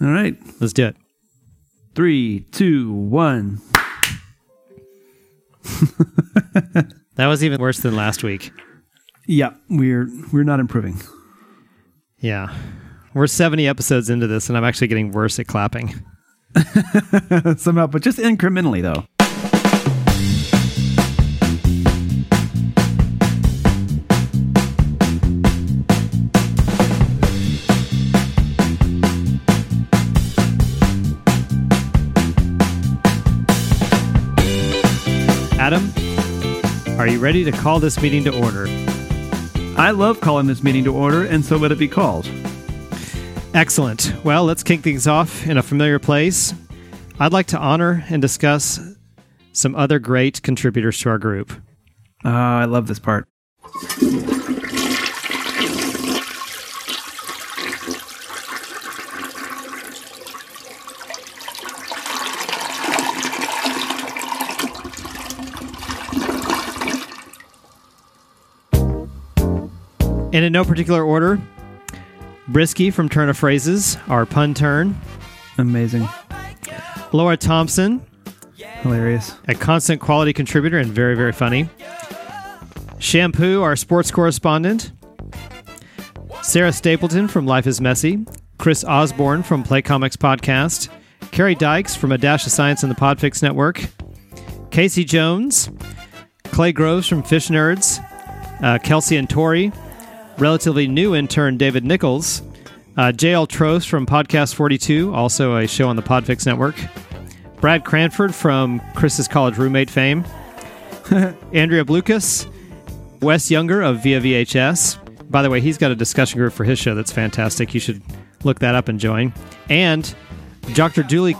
All right. Let's do it. Three, two, one. That was even worse than last week. Yeah, we're we're not improving. Yeah. We're 70 episodes into this, and I'm actually getting worse at clapping. Somehow, but just incrementally though. Ready to call this meeting to order? I love calling this meeting to order, and so let it be called. Excellent. Well, let's kick things off in a familiar place. I'd like to honor and discuss some other great contributors to our group. Oh, I love this part. And in no particular order, Brisky from Turn of Phrases, our pun turn. Amazing. Laura Thompson, Hilarious. a constant quality contributor and very, very funny. Shampoo, our sports correspondent. Sarah Stapleton from Life is Messy. Chris Osborne from Play Comics Podcast. Carrie Dykes from A Dash of Science and the Podfix Network. Casey Jones. Clay Groves from Fish Nerds. Uh, Kelsey and Tori. Relatively new intern David Nichols. Uh, JL Trost from Podcast 42, also a show on the Podfix Network. Brad Cranford from Chris's college roommate fame. Andrea Blucas, Wes Younger of Via VHS. By the way, he's got a discussion group for his show that's fantastic. You should look that up and join. And Dr. Julie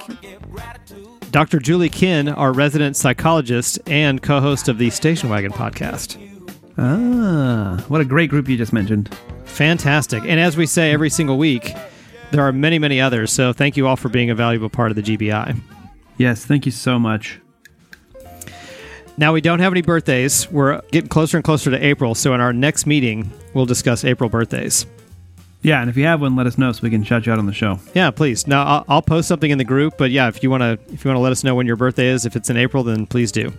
Dr. Julie Kin, our resident psychologist and co-host of the Station Wagon podcast. Ah, what a great group you just mentioned. Fantastic. And as we say every single week, there are many, many others. So thank you all for being a valuable part of the GBI. Yes, thank you so much. Now, we don't have any birthdays. We're getting closer and closer to April. So in our next meeting, we'll discuss April birthdays. Yeah, and if you have one, let us know so we can shout you out on the show. Yeah, please. Now, I'll, I'll post something in the group. But yeah, if you want to, if you want to let us know when your birthday is, if it's in April, then please do.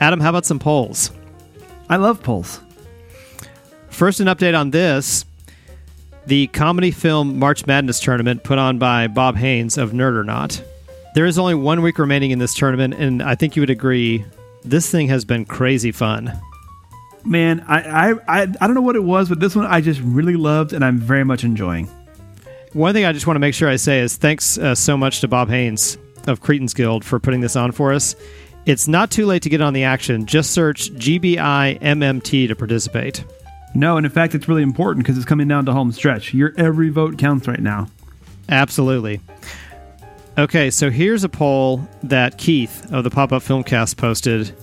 Adam, how about some polls? I love polls. First, an update on this. The comedy film March Madness tournament put on by Bob Haynes of Nerd or Not. There is only one week remaining in this tournament, and I think you would agree this thing has been crazy fun. Man, I, I, I, I don't know what it was, but this one I just really loved and I'm very much enjoying. One thing I just want to make sure I say is thanks uh, so much to Bob Haynes of Cretans Guild for putting this on for us. It's not too late to get on the action. Just search GBI MMT to participate. No, and in fact, it's really important because it's coming down to home stretch. Your every vote counts right now. Absolutely. Okay, so here's a poll that Keith of the Pop Up Filmcast posted.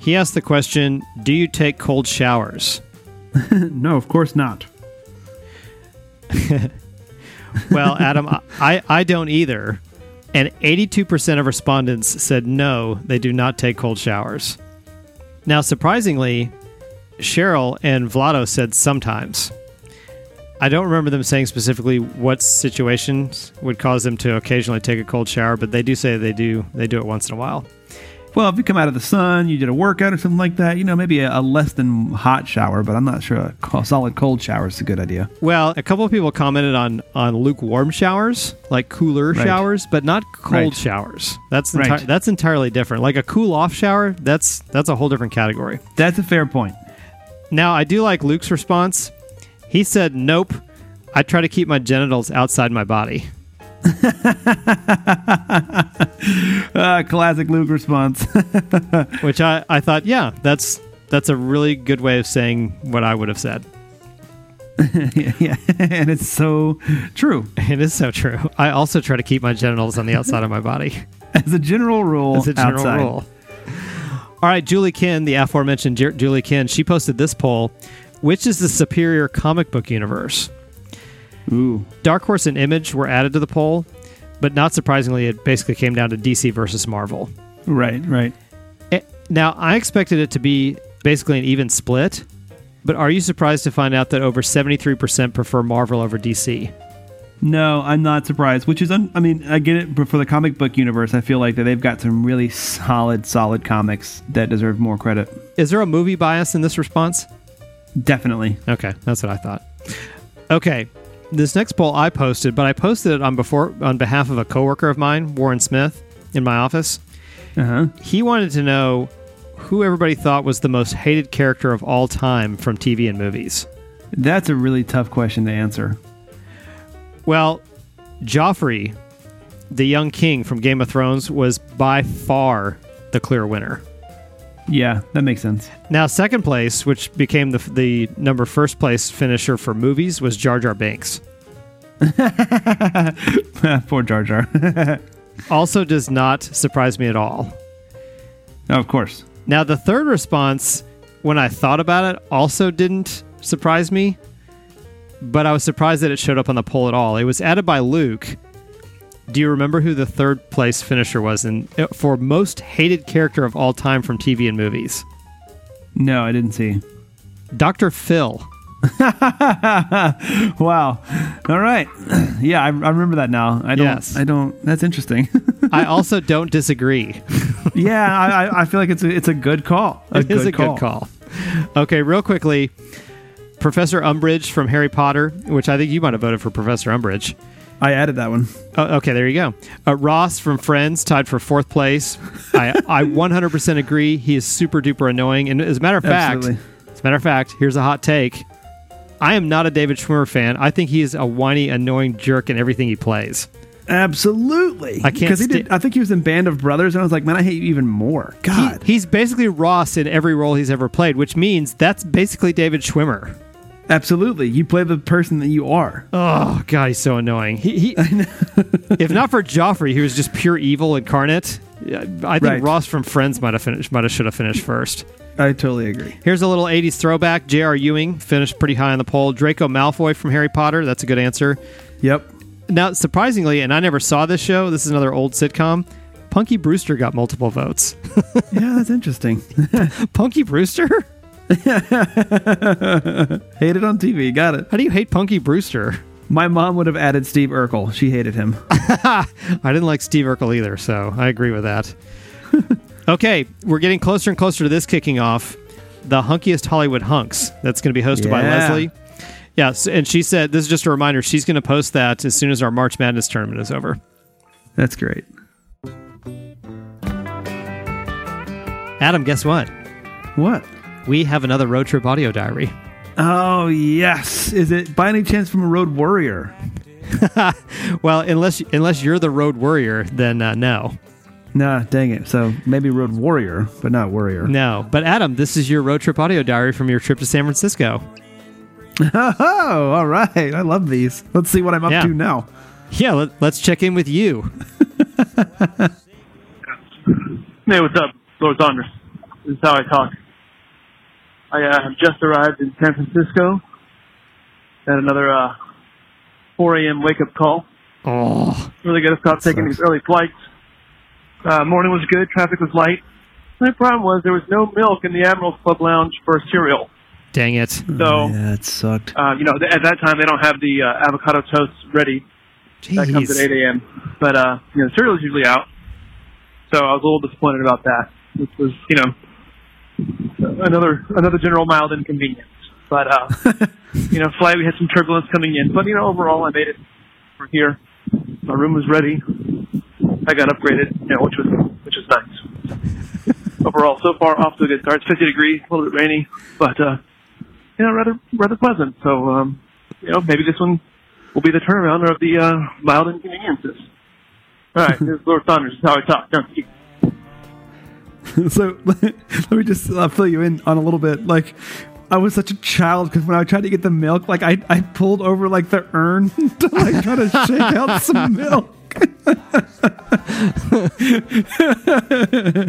He asked the question Do you take cold showers? no, of course not. Well, Adam, I, I don't either. And 82% of respondents said no, they do not take cold showers. Now, surprisingly, Cheryl and Vlado said sometimes. I don't remember them saying specifically what situations would cause them to occasionally take a cold shower, but they do say they do they do it once in a while. Well, if you come out of the sun, you did a workout or something like that, you know, maybe a, a less than hot shower, but I'm not sure a solid cold shower is a good idea. Well, a couple of people commented on on lukewarm showers, like cooler Right. showers, but not cold Right. showers. That's enti- Right. that's entirely different. Like a cool off shower, that's that's a whole different category. That's a fair point. Now, I do like Luke's response. He said, "Nope. I try to keep my genitals outside my body." Uh, classic Luke response. Which I I thought, yeah, that's that's a really good way of saying what I would have said. yeah, and it's so true. It is so true. I also try to keep my genitals on the outside of my body. As a general rule, As a general outside. rule. All right, Julie Kin, the aforementioned Julie Kin, she posted this poll: Which is the superior comic book universe? Ooh, Dark Horse and Image were added to the poll, but not surprisingly, it basically came down to DC versus Marvel. right, right. Eh, Now, I expected it to be basically an even split, but are you surprised to find out that over 73% prefer Marvel over DC? No, I'm not surprised. Which is, un- I mean, I get it, but for the comic book universe, I feel like that they've got some really solid, solid comics that deserve more credit. Is there a movie bias in this response? Definitely. Okay, that's what I thought. Okay, this next poll I posted, but I posted it on before on behalf of a coworker of mine, Warren Smith, in my office. Uh huh. He wanted to know who everybody thought was the most hated character of all time from TV and movies. That's a really tough question to answer. Well, Joffrey, the young king from Game of Thrones, was by far the clear winner. Yeah, that makes sense. Now, second place, which became the the number first place finisher for movies, was Jar Jar Binks. Poor Jar Jar. Also, does not surprise me at all. of course. Now, the third response, when I thought about it, also didn't surprise me, but I was surprised that it showed up on the poll at all. It was added by Luke. Do you remember who the third place finisher was in uh, for most hated character of all time from TV and movies? No, I didn't see. Dr. Phil. Wow. All right. Yeah, I, I remember that now. I don't. Yes. I don't. That's interesting. I also don't disagree. yeah, I, I- I feel like it's a, it's a good call. A It is a good call. Okay, real quickly, Professor Umbridge from Harry Potter, which I think you might have voted for Professor Umbridge. I added that one. Oh, okay, there you go. Uh, Ross from Friends tied for fourth place. I, I 100% agree. He is super duper annoying. And as a matter of fact, Absolutely. as a matter of fact, here's a hot take. I am not a David Schwimmer fan. I think he is a whiny, annoying jerk in everything he plays. Absolutely. I can't because he did. I think he was in Band of Brothers, and I was like, man, I hate you even more. He- God. he's basically Ross in every role he's ever played, which means that's basically David Schwimmer. Absolutely. You play the person that you are. Oh god, he's so annoying. He, he if not for Joffrey, who was just pure evil incarnate. I think Right. Ross from Friends might have finished, might have should have finished first. I totally agree. Here's a little 80s throwback. J.R. Ewing finished pretty high on the poll. Draco Malfoy from Harry Potter. That's a good answer. Yep. Now, surprisingly, and I never saw this show. This is another old sitcom. Punky Brewster got multiple votes. Yeah, that's interesting. Punky Brewster? Hated on TV. Got it. How do you hate Punky Brewster? My mom would have added Steve Urkel. She hated him. I didn't like Steve Urkel either, so I agree with that. okay, we're getting closer and closer to this kicking off. The hunkiest Hollywood hunks. That's going to be hosted by Leslie. Yeah, and she said this is just a reminder. She's going to post that as soon as our March Madness tournament is over. That's great. Adam, guess what? What? We have another road trip audio diary. Oh yes. Is it by any chance from a Road Warrior? Well, unless unless you're the road warrior, then uh, no, Nah, dang it. So maybe Road Warrior, but not Warrior. no. But Adam, this is your road trip audio diary from your trip to San Francisco. Oh, all right. I love these. Let's see what I'm up Yeah. to now. Yeah, let, let's check in with you. Hey, what's up, Lord Saunders? This is how I talk. I uh, have just arrived in San Francisco. Had another uh, 4 a.m. wake up call. Oh, Really got to stop taking sucks. these early flights. Uh, morning was good. Traffic was light. My problem was there was no milk in the Admirals Club Lounge for cereal. dang it! So, yeah, it sucked. uh, you know, th- at that time they don't have the uh, avocado toast ready. That comes at 8 a.m. But uh, you know, cereal is usually out. So I was a little disappointed about that. This was, you know, another another general mild inconvenience. But uh, you know, flight we had some turbulence coming in. But you know, overall I made it. We're here. My room was ready. I got upgraded, you know, which was which was nice. overall, so far off to a good start. It's 50 degrees, a little bit rainy, but uh, you know, rather rather pleasant. So um, you know, maybe this one will be the turnaround of the uh, mild inconveniences. All right, this is Lord Saunders. This is how I talk. Don't? so let me just uh, fill you in on a little bit. Like, I was such a child because when I tried to get the milk, like I, I pulled over like the urn to like try to shake out some milk.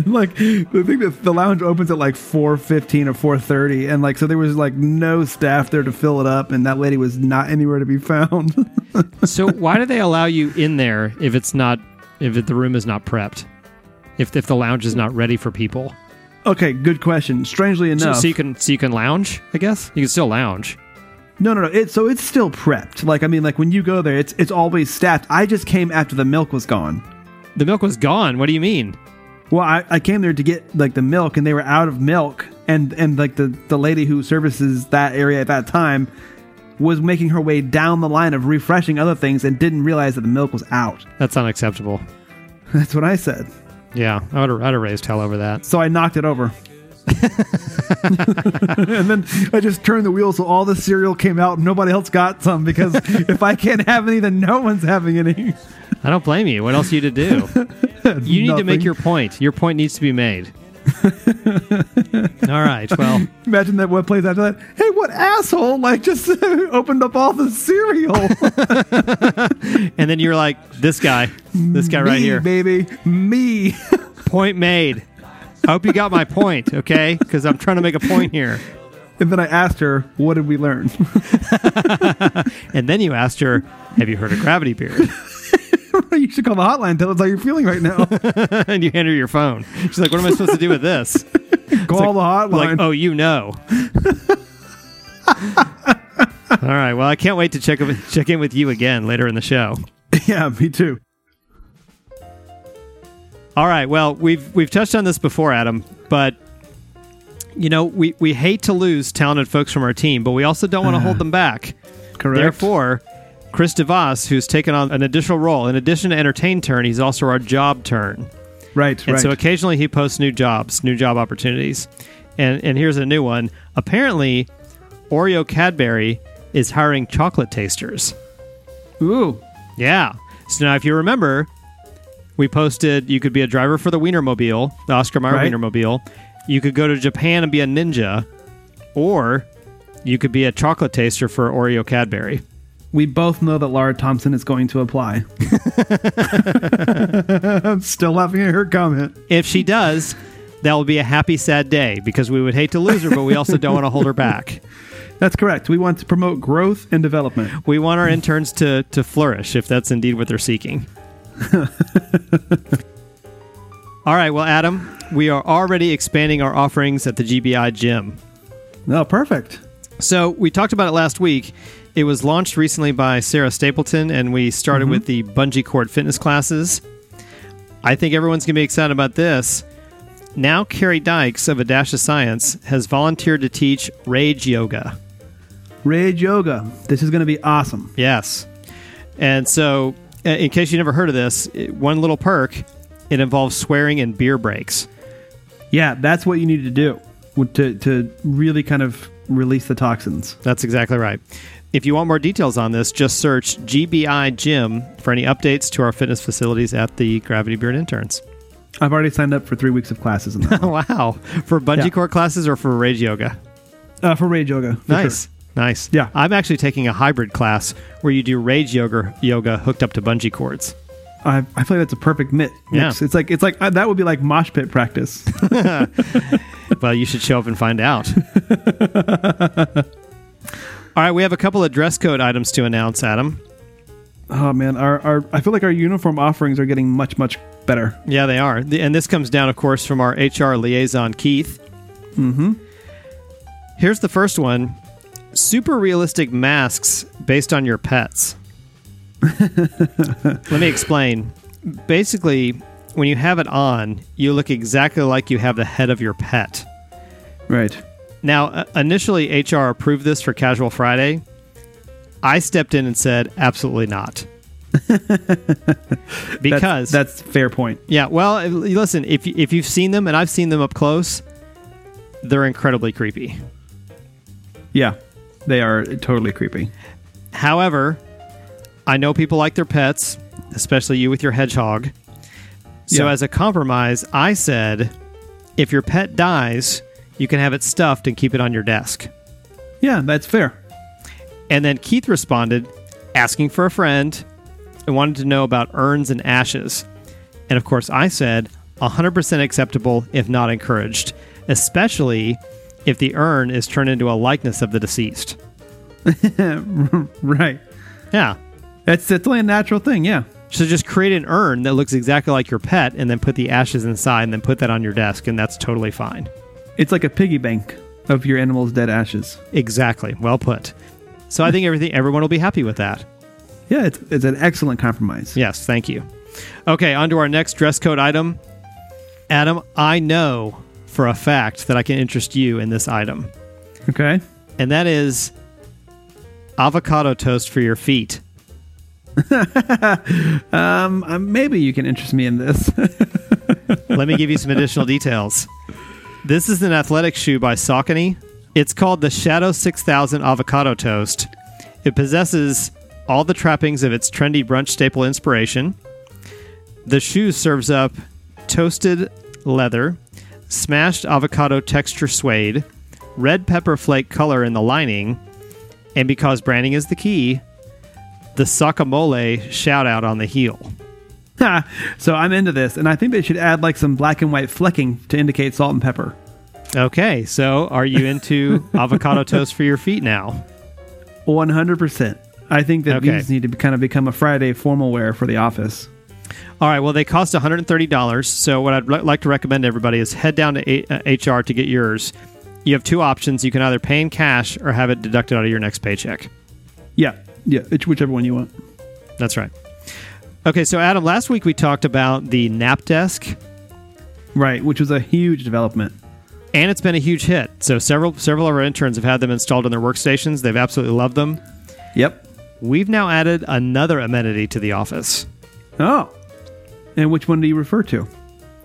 like the thing that the lounge opens at like 4.15 or 4.30 and like so there was like no staff there to fill it up and that lady was not anywhere to be found So why do they allow you in there if it's not if it, the room is not prepped? If if the lounge is not ready for people, okay good question strangely enough so you can so you can lounge. I guess you can still lounge. No, no, no. It, so it's still prepped. Like I mean, like when you go there, it's it's always staffed. I just came after the milk was gone. The milk was gone. What do you mean? Well, I, I came there to get like the milk, and they were out of milk, and and like the the lady who services that area at that time was making her way down the line of refreshing other things and didn't realize that the milk was out. That's unacceptable. That's what I said. Yeah, I would have, I'd have raised hell over that. So I knocked it over. and then I just turned the wheel so all the cereal came out and nobody else got some because if I can't have any, then no one's having any. I don't blame you. What else are you to do? You need to make Nothing. your point. Your point needs to be made. All right. Well, Imagine that what plays after that. Hey, what asshole! Like just opened up all the cereal. and then you're like, this guy, this guy right here. baby, me. Point made. I hope you got my point, okay? Because I'm trying to make a point here. and then I asked her, "What did we learn?" And then you asked her, have you heard of Gravity Beard? You should call the hotline. Tell us how you're feeling right now. and you hand her your phone. She's like, what am I supposed to do with this? call the hotline. Like, oh, you know. All right. Well, I can't wait to check check in with you again later in the show. yeah, me too. All right. Well, we've we've touched on this before, Adam, but you know, we we hate to lose talented folks from our team, but we also don't want to hold uh-huh. them back. Correct. Therefore, Chris DeVos, who's taken on an additional role, in addition to entertain turn, he's also our job turn. right, And right. so occasionally he posts new jobs, new job opportunities. And and here's a new one. Apparently, Oreo Cadbury is hiring chocolate tasters. Ooh, Yeah. So now if you remember, we posted you could be a driver for the Wienermobile, the Oscar Mayer Right. Wienermobile. You could go to Japan and be a ninja, or you could be a chocolate taster for Oreo Cadbury. We both know that Laura Thompson is going to apply. I'm still laughing at her comment. If she does, that will be a happy, sad day because we would hate to lose her, but we also don't want to hold her back. That's correct. We want to promote growth and development. We want our interns to, to flourish if that's indeed what they're seeking. All right, well, Adam, we are already expanding our offerings at the GBI gym. Oh, perfect. So we talked about it last week. It was launched recently by Sarah Stapleton, and we started with the bungee cord fitness classes. I think everyone's going to be excited about this. Now, Carrie Dykes of A Dash of Science has volunteered to teach rage yoga. Rage Yoga. This is going to be awesome. Yes. And so, uh, in case you never heard of this, one little perk it involves swearing and beer breaks. Yeah, that's what you need to do to, to really kind of release the toxins. That's exactly right. If you want more details on this, just search GBI Gym for any updates to our fitness facilities at the Gravity Beard Interns. I've already signed up for three weeks of classes in that. wow. For bungee Yeah. cord classes or for rage yoga? uh, for Rage Yoga. for Nice. sure. Nice. Yeah. I'm actually taking a hybrid class where you do rage yoga yoga hooked up to bungee cords. I, I feel like that's a perfect mix. Yeah. It's like it's like uh, that would be like mosh pit practice. well, you should show up and find out. All right, we have a couple of dress code items to announce, Adam. oh man, our, our I feel like our uniform offerings are getting much much better. Yeah, they are. The- And this comes down, of course, from our HR liaison, Keith. Mm-hmm. Here's the first one super realistic masks based on your pets. Let me explain. Basically, when you have it on, you look exactly like you have the head of your pet. Right. Now, uh, initially, HR approved this for Casual Friday. I stepped in and said, absolutely not. because that's, that's fair point. yeah, well, listen, if you- if you've seen them and I've seen them up close, they're incredibly creepy. Yeah, they are totally creepy. However, I know people like their pets, especially you with your hedgehog. So Yeah. as a compromise, I said, if your pet dies, you can have it stuffed and keep it on your desk. Yeah, that's fair. And then Keith responded, asking for a friend and wanted to know about urns and ashes. And of course, I said 100% acceptable, if not encouraged, especially if the urn is turned into a likeness of the deceased. right. Yeah. That's that's only a natural thing. Yeah. So just create an urn that looks exactly like your pet and then put the ashes inside and then put that on your desk, and that's totally fine. It's like a piggy bank of your animal's dead ashes. Exactly. Well put. So I think everything everyone will be happy with that. Yeah, it's it's an excellent compromise. Yes, thank you. Okay, on to our next dress code item. Adam, I know for a fact that I can interest you in this item, Okay. and that is avocado toast for your feet. Um, uh, maybe you can interest me in this. Let me give you some additional details. This is an athletic shoe by Saucony. It's called the Shadow 6000 Avocado Toast. It possesses all the trappings of its trendy brunch staple inspiration. The shoe serves up toasted leather, smashed avocado texture suede, red pepper flake color in the lining, and because branding is the key, the Saucamole shout out on the heel. so I'm into this, and I think they should add like some black and white flecking to indicate salt and pepper. Okay, so are you into avocado toast for your feet now? 100%. I think that Okay. these need to be, kind of become a Friday formal wear for the office. All right, well, they cost $130. So, what I'd li- like to recommend to everybody is head down to A- uh, HR to get yours. You have two options. You can either pay in cash or have it deducted out of your next paycheck. Yeah, yeah, it's whichever one you want. That's right. Okay, so Adam, last week we talked about the nap desk, Right, which was a huge development. and it's been a huge hit. So several several of our interns have had them installed on their workstations. They've absolutely loved them. Yep. We've now added another amenity to the office. Oh. And which one do you refer to?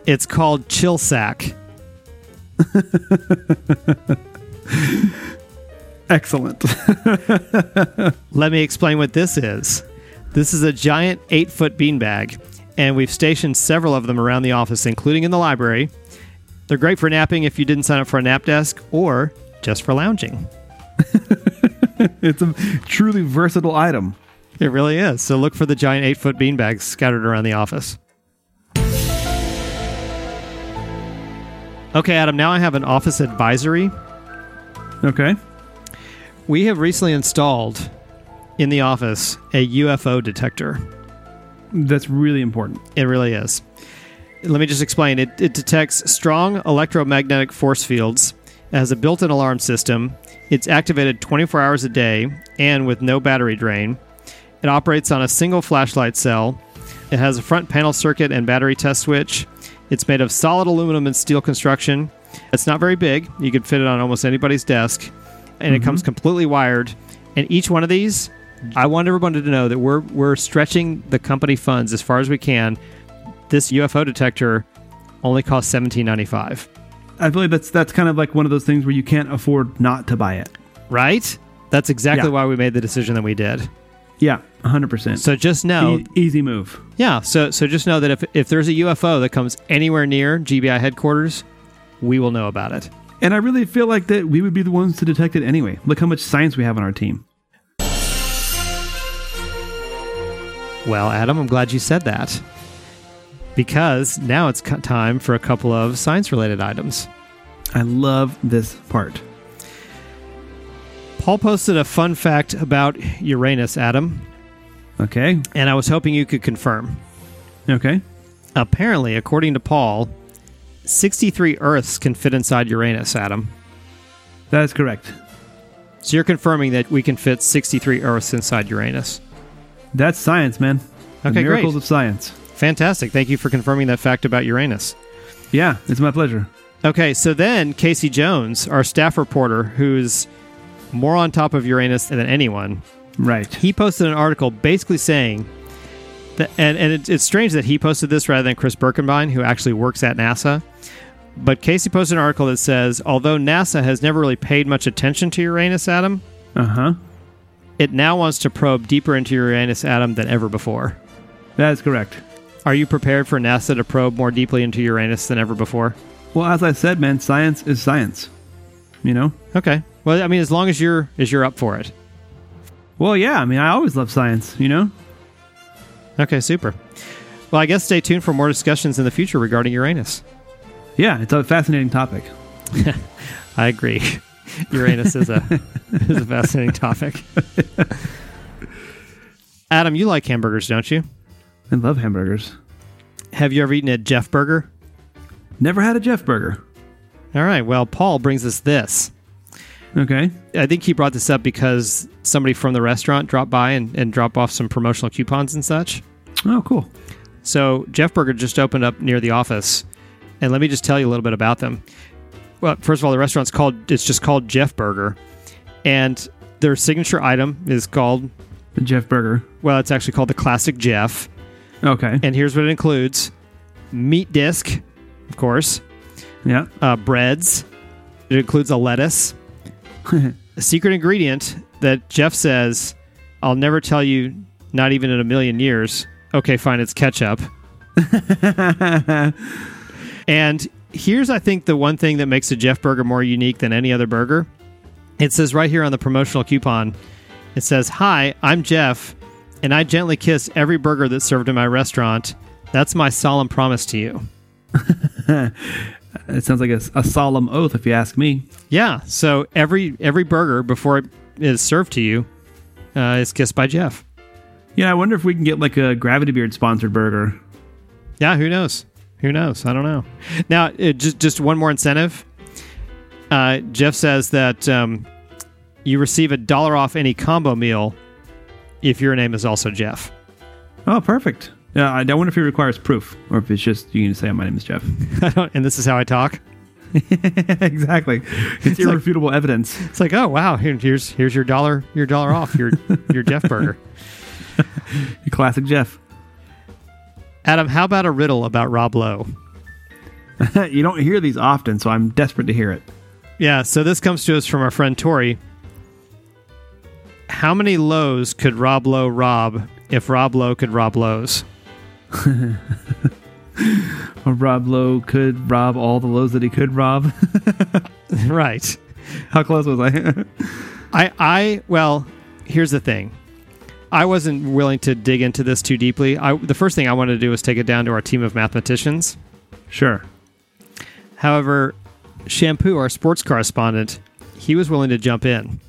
It's called Chill Sack. Excellent. Let me explain what this is. This is a giant eight foot beanbag, and we've stationed several of them around the office, including in the library. They're great for napping if you didn't sign up for a nap desk or just for lounging. it's a truly versatile item. It really is. So look for the giant eight foot beanbags scattered around the office. Okay, Adam, now I have an office advisory. Okay. We have recently installed in the office a UFO detector. That's really important. It really is. Let me just explain. It, it detects strong electromagnetic force fields, it has a built in alarm system, it's activated 24 hours a day and with no battery drain. It operates on a single flashlight cell. It has a front panel circuit and battery test switch. It's made of solid aluminum and steel construction. It's not very big. You could fit it on almost anybody's desk. And it mm-hmm. comes completely wired. And each one of these, I want everyone to know that we're we're stretching the company funds as far as we can. This UFO detector only costs seventeen ninety five. I believe that's that's kind of like one of those things where you can't afford not to buy it. Right? That's exactly Yeah. why we made the decision that we did. Yeah, 100%. So just know, E- easy move. yeah. So so just know that if if there's a UFO that comes anywhere near GBI headquarters, we will know about it. And I really feel like that we would be the ones to detect it anyway. Look how much science we have on our team. Well, Adam, I'm glad you said that because now it's time for a couple of science related items. I love this part. Paul posted a fun fact about Uranus, Adam, Okay. and I was hoping you could confirm. Okay. Apparently, according to Paul, 63 Earths can fit inside Uranus, Adam. That is correct. So you're confirming that we can fit 63 Earths inside Uranus. That's science, man. The Okay, miracles great. of science. Fantastic. Thank you for confirming that fact about Uranus. Yeah, it's my pleasure. Okay, so then Casey Jones, our staff reporter, who's more on top of Uranus than anyone, Right. he posted an article basically saying that, and, and it, it's strange that he posted this rather than Chris Birkenbein, who actually works at NASA. But Casey posted an article that says, although NASA has never really paid much attention to Uranus, Adam, Uh huh. It now wants to probe deeper into Uranus, Adam than ever before. That is correct. Are you prepared for NASA to probe more deeply into Uranus than ever before? Well, as I said, man, science is science. You know? Okay. Well, I mean, as long as you're as you're up for it. Well, yeah. I mean, I always love science. You know? Okay, super. Well, I guess stay tuned for more discussions in the future regarding Uranus. Yeah, it's a fascinating topic. I agree. Uranus is a is a fascinating topic. Adam, you like hamburgers, don't you? I love hamburgers. Have you ever eaten a Jeff Burger? Never had a Jeff burger. All right. Well, Paul brings us this. Okay. I think he brought this up because somebody from the restaurant dropped by and, and dropped off some promotional coupons and such. Oh, cool. So Jeff Burger just opened up near the office, and let me just tell you a little bit about them. Well, first of all, the restaurant's called it's just called Jeff Burger, and their signature item is called The Jeff Burger. well, it's actually called the Classic Jeff, Okay. and here's what it includes: meat disc, of course, Yeah. uh, breads. It includes a lettuce, a secret ingredient that Jeff says, I'll never tell you, not even in a million years. Okay, fine, it's ketchup. and here's, I think, the one thing that makes a Jeff burger more unique than any other burger. It says right here on the promotional coupon, it says, Hi, I'm Jeff, and I gently kiss every burger that's served in my restaurant. That's my solemn promise to you. It sounds like a, a solemn oath, if you ask me. Yeah. So every every burger before it is served to you uh, is kissed by Jeff. Yeah, I wonder if we can get like a Gravity Beard sponsored burger. Yeah. Who knows? Who knows? I don't know. Now, it, just just one more incentive. Uh, Jeff says that um, you receive a dollar off any combo meal if your name is also Jeff. Oh, perfect. Yeah, I, I wonder if it requires proof, or if it's just you can say, "My name is Jeff." I don't, and this is how I talk. exactly. It's, irrefutable evidence. It's like, oh wow, here, here's here's your dollar your dollar off your your Jeff burger. Classic Jeff. Adam, how about a riddle about Rob Lowe? you don't hear these often, so I'm desperate to hear it. Yeah, so this comes to us from our friend Tori. How many lows could Rob Lowe rob if Rob Lowe could rob lows? Rob Lowe could rob all the lows that he could rob. right. How close was I? I I well, here's the thing. I wasn't willing to dig into this too deeply. I, the first thing I wanted to do was take it down to our team of mathematicians. sure. However, Shampoo, our sports correspondent, he was willing to jump in.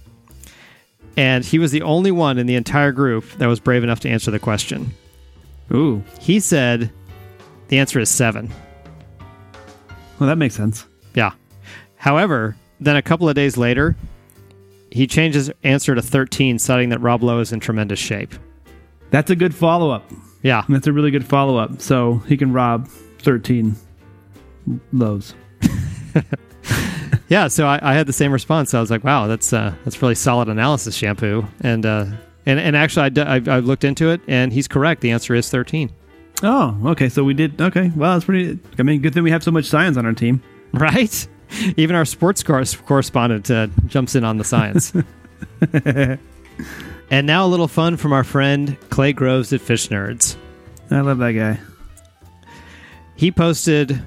And he was the only one in the entire group that was brave enough to answer the question. Ooh. He said the answer is seven. Well, that makes sense. Yeah. However, then a couple of days later, he changed his answer to 13, citing that Rob Lowe is in tremendous shape. That's a good follow up. Yeah. That's a really good follow up. So he can rob 13 lows. Yeah, so I, I had the same response. I was like, "Wow, that's uh, that's really solid analysis, shampoo." And uh, and and actually, I, d- I, I looked into it, and he's correct. The answer is thirteen. Oh, okay. So we did. Okay. Well, that's pretty. I mean, good thing we have so much science on our team. Right? Even our sports cor- correspondent uh, jumps in on the science. and now a little fun from our friend Clay Groves at Fish Nerds. I love that guy. He posted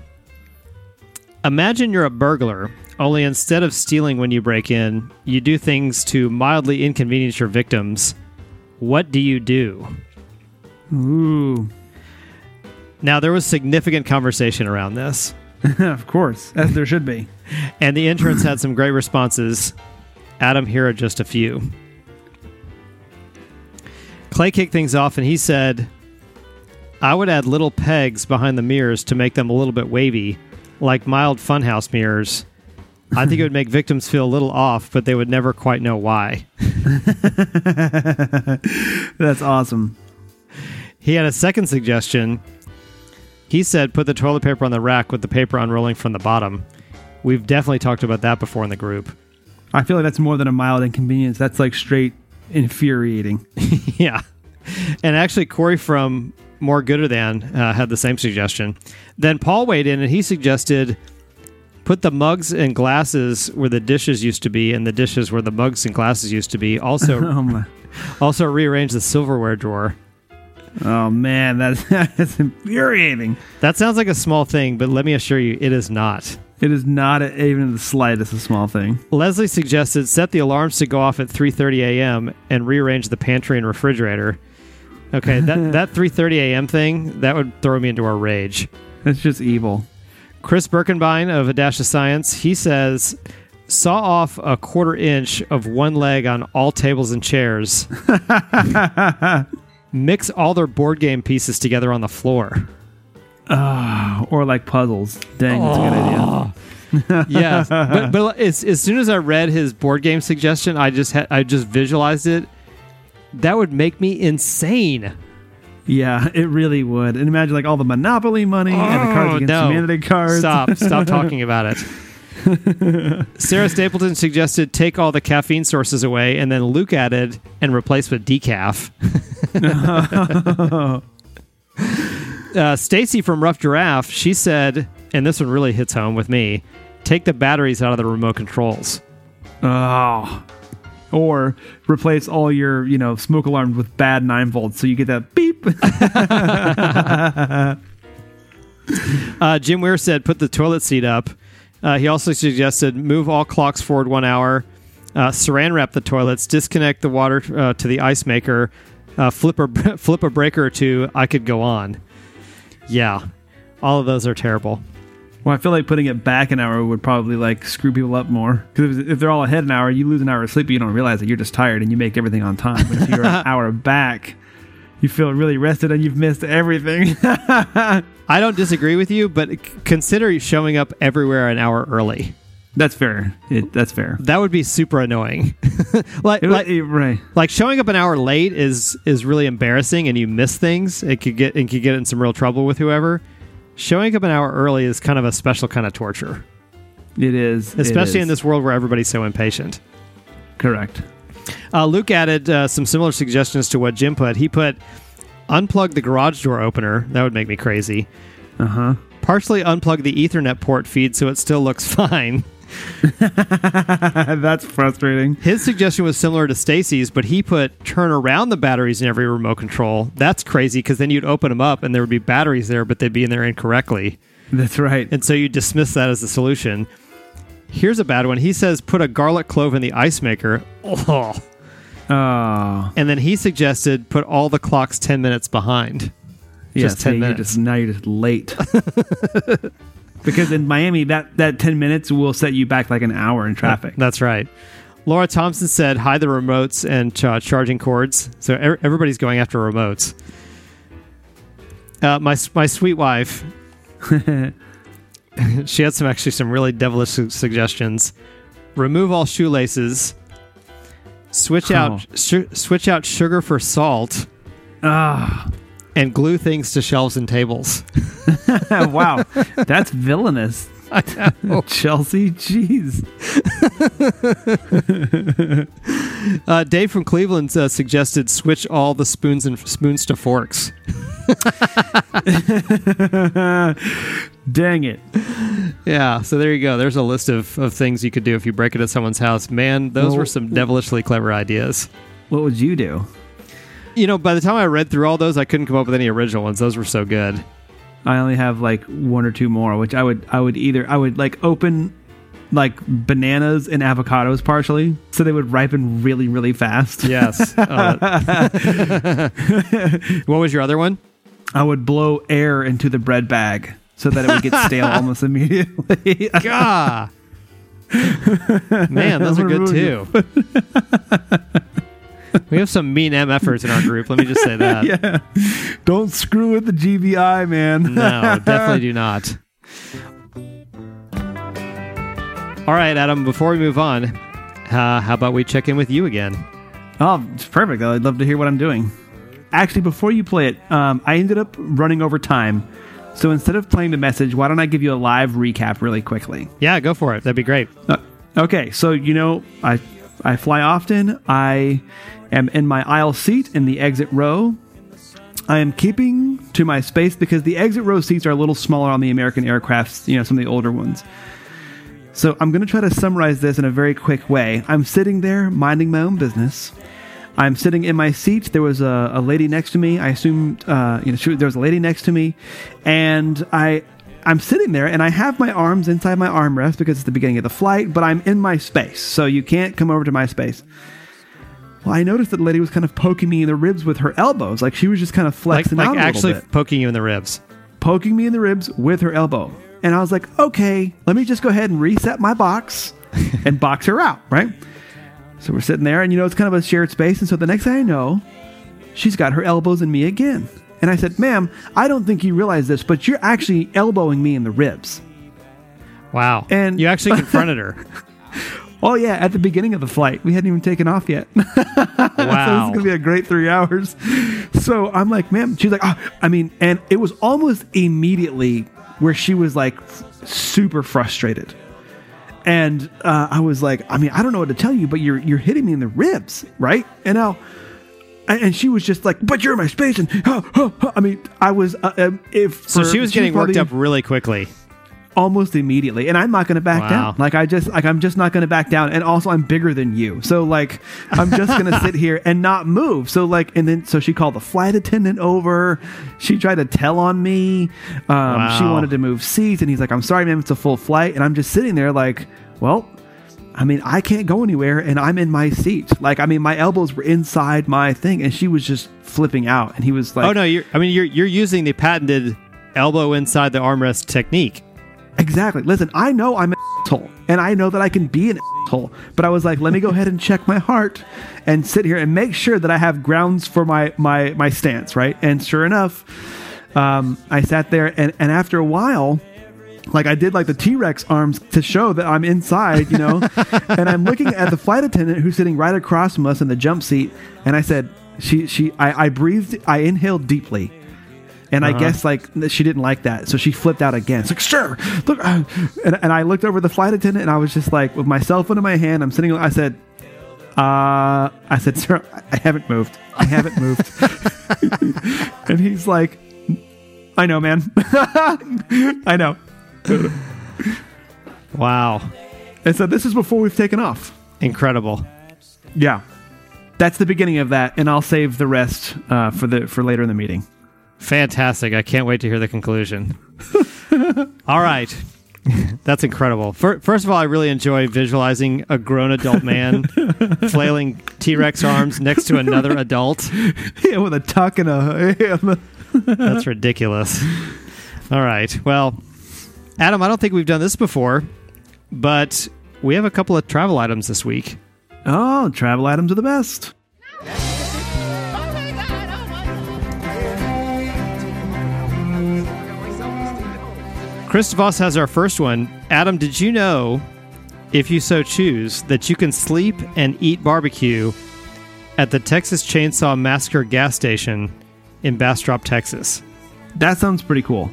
Imagine you're a burglar, only instead of stealing when you break in, you do things to mildly inconvenience your victims. What do you do? Ooh. Now, there was significant conversation around this, of course, as there should be. and the interns had some great responses. Adam, here are just a few. Clay kicked things off, and he said, I would add little pegs behind the mirrors to make them a little bit wavy, like mild funhouse mirrors. I think it would make victims feel a little off, but they would never quite know why. That's awesome. He had a second suggestion. He said, put the toilet paper on the rack with the paper unrolling from the bottom. We've definitely talked about that before in the group. I feel like that's more than a mild inconvenience. That's like straight infuriating. yeah. And actually, Corey from More Gooder Than uh, had the same suggestion. Then Paul weighed in and he suggested put the mugs and glasses where the dishes used to be and the dishes where the mugs and glasses used to be. Also, Oh also rearrange the silverware drawer. Oh man, that's that's infuriating. That sounds like a small thing, but let me assure you, it is not. It is not a, even the slightest a small thing. Leslie suggested set the alarms to go off at 3:30 a.m. and rearrange the pantry and refrigerator. Okay, that that 3:30 a.m. thing that would throw me into a rage. That's just evil. Chris Birkenbein of A Dash of Science, he says, saw off a quarter inch of one leg on all tables and chairs. Mix all their board game pieces together on the floor. Ah, or like puzzles. Dang, that's a good idea. yeah, but but as, as soon as I read his board game suggestion, I just had I just visualized it. That would make me insane. Yeah, it really would. And imagine like all the Monopoly money and the Cards Oh, Against no. Humanity cards. Stop, stop talking about it. Sarah Stapleton suggested take all the caffeine sources away, and then Luke added and replace with decaf. uh, Stacy from Rough Giraffe, she said, and this one really hits home with me: take the batteries out of the remote controls. Oh. Or replace all your, you know, smoke alarms with bad nine volts, so you get that beep. Uh, Jim Weir said, put the toilet seat up. Uh, he also suggested move all clocks forward one hour, uh, saran wrap the toilets, disconnect the water uh, to the ice maker, uh, flip a flip a breaker or two. I could go on. Yeah, all of those are terrible. well, I feel like putting it back an hour would probably like screw people up more. Because if they're all ahead an hour, you lose an hour of sleep, but you don't realize that you're just tired and you make everything on time. But if you're an hour back, you feel really rested and you've missed everything. I don't disagree with you, but consider showing up everywhere an hour early. that's fair. It, that's fair. That would be super annoying. like, It- like, right. like showing up an hour late is is really embarrassing and you miss things it could get and could get in some real trouble with whoever showing up an hour early is kind of a special kind of torture It is. it especially in this world where everybody's so impatient Correct. Uh, luke added uh, some similar suggestions to what jim put he put unplug the garage door opener that would make me crazy Uh huh. partially unplug the ethernet port feed so it still looks fine that's frustrating. His suggestion was similar to Stacy's, but he put turn around the batteries in every remote control. That's crazy because then you'd open them up and there would be batteries there, but they'd be in there incorrectly. That's right. And so you dismiss that as the solution. Here's a bad one. He says put a garlic clove in the ice maker. Oh. Oh, And then he suggested put all the clocks 10 minutes behind. yeah. Just so 10 you're minutes. just now you're just late. because in Miami, that that ten minutes will set you back like an hour in traffic. That's right. Laura Thompson said hide the remotes and ch- charging cords. So er- everybody's going after remotes. Uh, my my sweet wife, she had some actually some really devilish su- suggestions. Remove all shoelaces. Switch out Oh. su- switch out sugar for salt Ah, and glue things to shelves and tables. wow, that's villainous. Chelsea, jeez. Uh, Dave from Cleveland uh, suggested switch all the spoons and spoons to forks. Dang it. Yeah, so there you go. There's a list of, of things you could do if you break into someone's house. Man, those Well- were some devilishly clever ideas. What would you do? You know, by the time I read through all those, I couldn't come up with any original ones. Those were so good. I only have like one or two more, which I would I would either I would like open like bananas and avocados partially, so they would ripen really really fast. Yes. Uh, what was your other one? I would blow air into the bread bag so that it would get stale almost immediately. Gah! Man, those are good too. we have some mean MFers in our group. Let me just say that. yeah. Don't screw with the GBI, man. No, definitely do not. All right, Adam, before we move on, uh, how about we check in with you again? Oh, it's perfect. I'd love to hear what I'm doing. Actually, before you play it, um, I ended up running over time. So instead of playing the message, why don't I give you a live recap really quickly? Yeah, go for it. That'd be great. Uh, okay, so you know, I I fly often. I am in my aisle seat in the exit row. I am keeping to my space because the exit row seats are a little smaller on the American aircrafts, you know, some of the older ones. So I'm going to try to summarize this in a very quick way. I'm sitting there minding my own business. I'm sitting in my seat. There was a, a lady next to me. I assumed, uh, you know, she, there was a lady next to me, and I, I'm sitting there, and I have my arms inside my armrest because it's the beginning of the flight. But I'm in my space, so you can't come over to my space. Well, I noticed that the lady was kind of poking me in the ribs with her elbows, like she was just kind of flexing like out a actually little bit poking you in the ribs. poking me in the ribs with her elbow. And I was like, okay, let me just go ahead and reset my box and box her out, right? So we're sitting there, and you know, it's kind of a shared space. And so the next thing I know, she's got her elbows in me again. And I said, ma'am, I don't think you realize this, but you're actually elbowing me in the ribs. Wow. And- you actually confronted her. Oh yeah, at the beginning of the flight, we hadn't even taken off yet. so this Wow. is gonna be a great three hours. So I'm like, ma'am. She's like, oh, I mean, and it was almost immediately where she was like super frustrated, and uh, I was like, I mean, I don't know what to tell you, but you're you're hitting me in the ribs, right? And now. And she was just like, "But you're in my space," and I mean, I was uh, um, if So she was getting worked up really quickly. almost immediately. And i'm not going to back Wow. down like i just like i'm just not going to back down. And also i'm bigger than you. So like i'm just going to sit here and not move. So like and then so she called the flight attendant over. She tried to tell on me. Um, she wanted to move seats. And he's like i'm sorry ma'am. It's a full flight. And i'm just sitting there like well I mean, I can't go anywhere and I'm in my seat. Like, I mean, my elbows were inside my thing and she was just flipping out. And he was like, oh no, you're I mean you're you're using the patented elbow inside the armrest technique. Exactly. Listen, I know I'm an asshole, and I know that I can be an asshole, but I was like, let me go ahead and check my heart and sit here and make sure that I have grounds for my my my stance, right? And sure enough, um, I sat there, and and after a while. Like I did, like the T Rex arms to show that I'm inside, you know. and I'm looking at the flight attendant who's sitting right across from us in the jump seat, and I said, "She, she." I, I breathed, I inhaled deeply, and I guess like she didn't like that, so she flipped out again. It's like, sure, look, uh," and, and I looked over the flight attendant, and I was just like, with my cell phone in my hand, I'm sitting. I said, uh, I said, sir, I haven't moved. I haven't moved. and he's like, I know, man. I know. Wow. And so this is before we've taken off. Incredible. Yeah, that's the beginning of that, and I'll save the rest uh, for the for later in the meeting. Fantastic. I can't wait to hear the conclusion. all right. That's incredible. Fir- First of all, I really enjoy visualizing a grown adult man flailing T Rex arms next to another adult. yeah, with a tuck and a. ham. That's ridiculous. All right. Well, Adam, I don't think we've done this before, but we have a couple of travel items this week. oh, travel items are the best. Chris has our first one. Adam, did you know, if you so choose, that you can sleep and eat barbecue at the Texas Chainsaw Massacre gas station in Bastrop, Texas? That sounds pretty cool.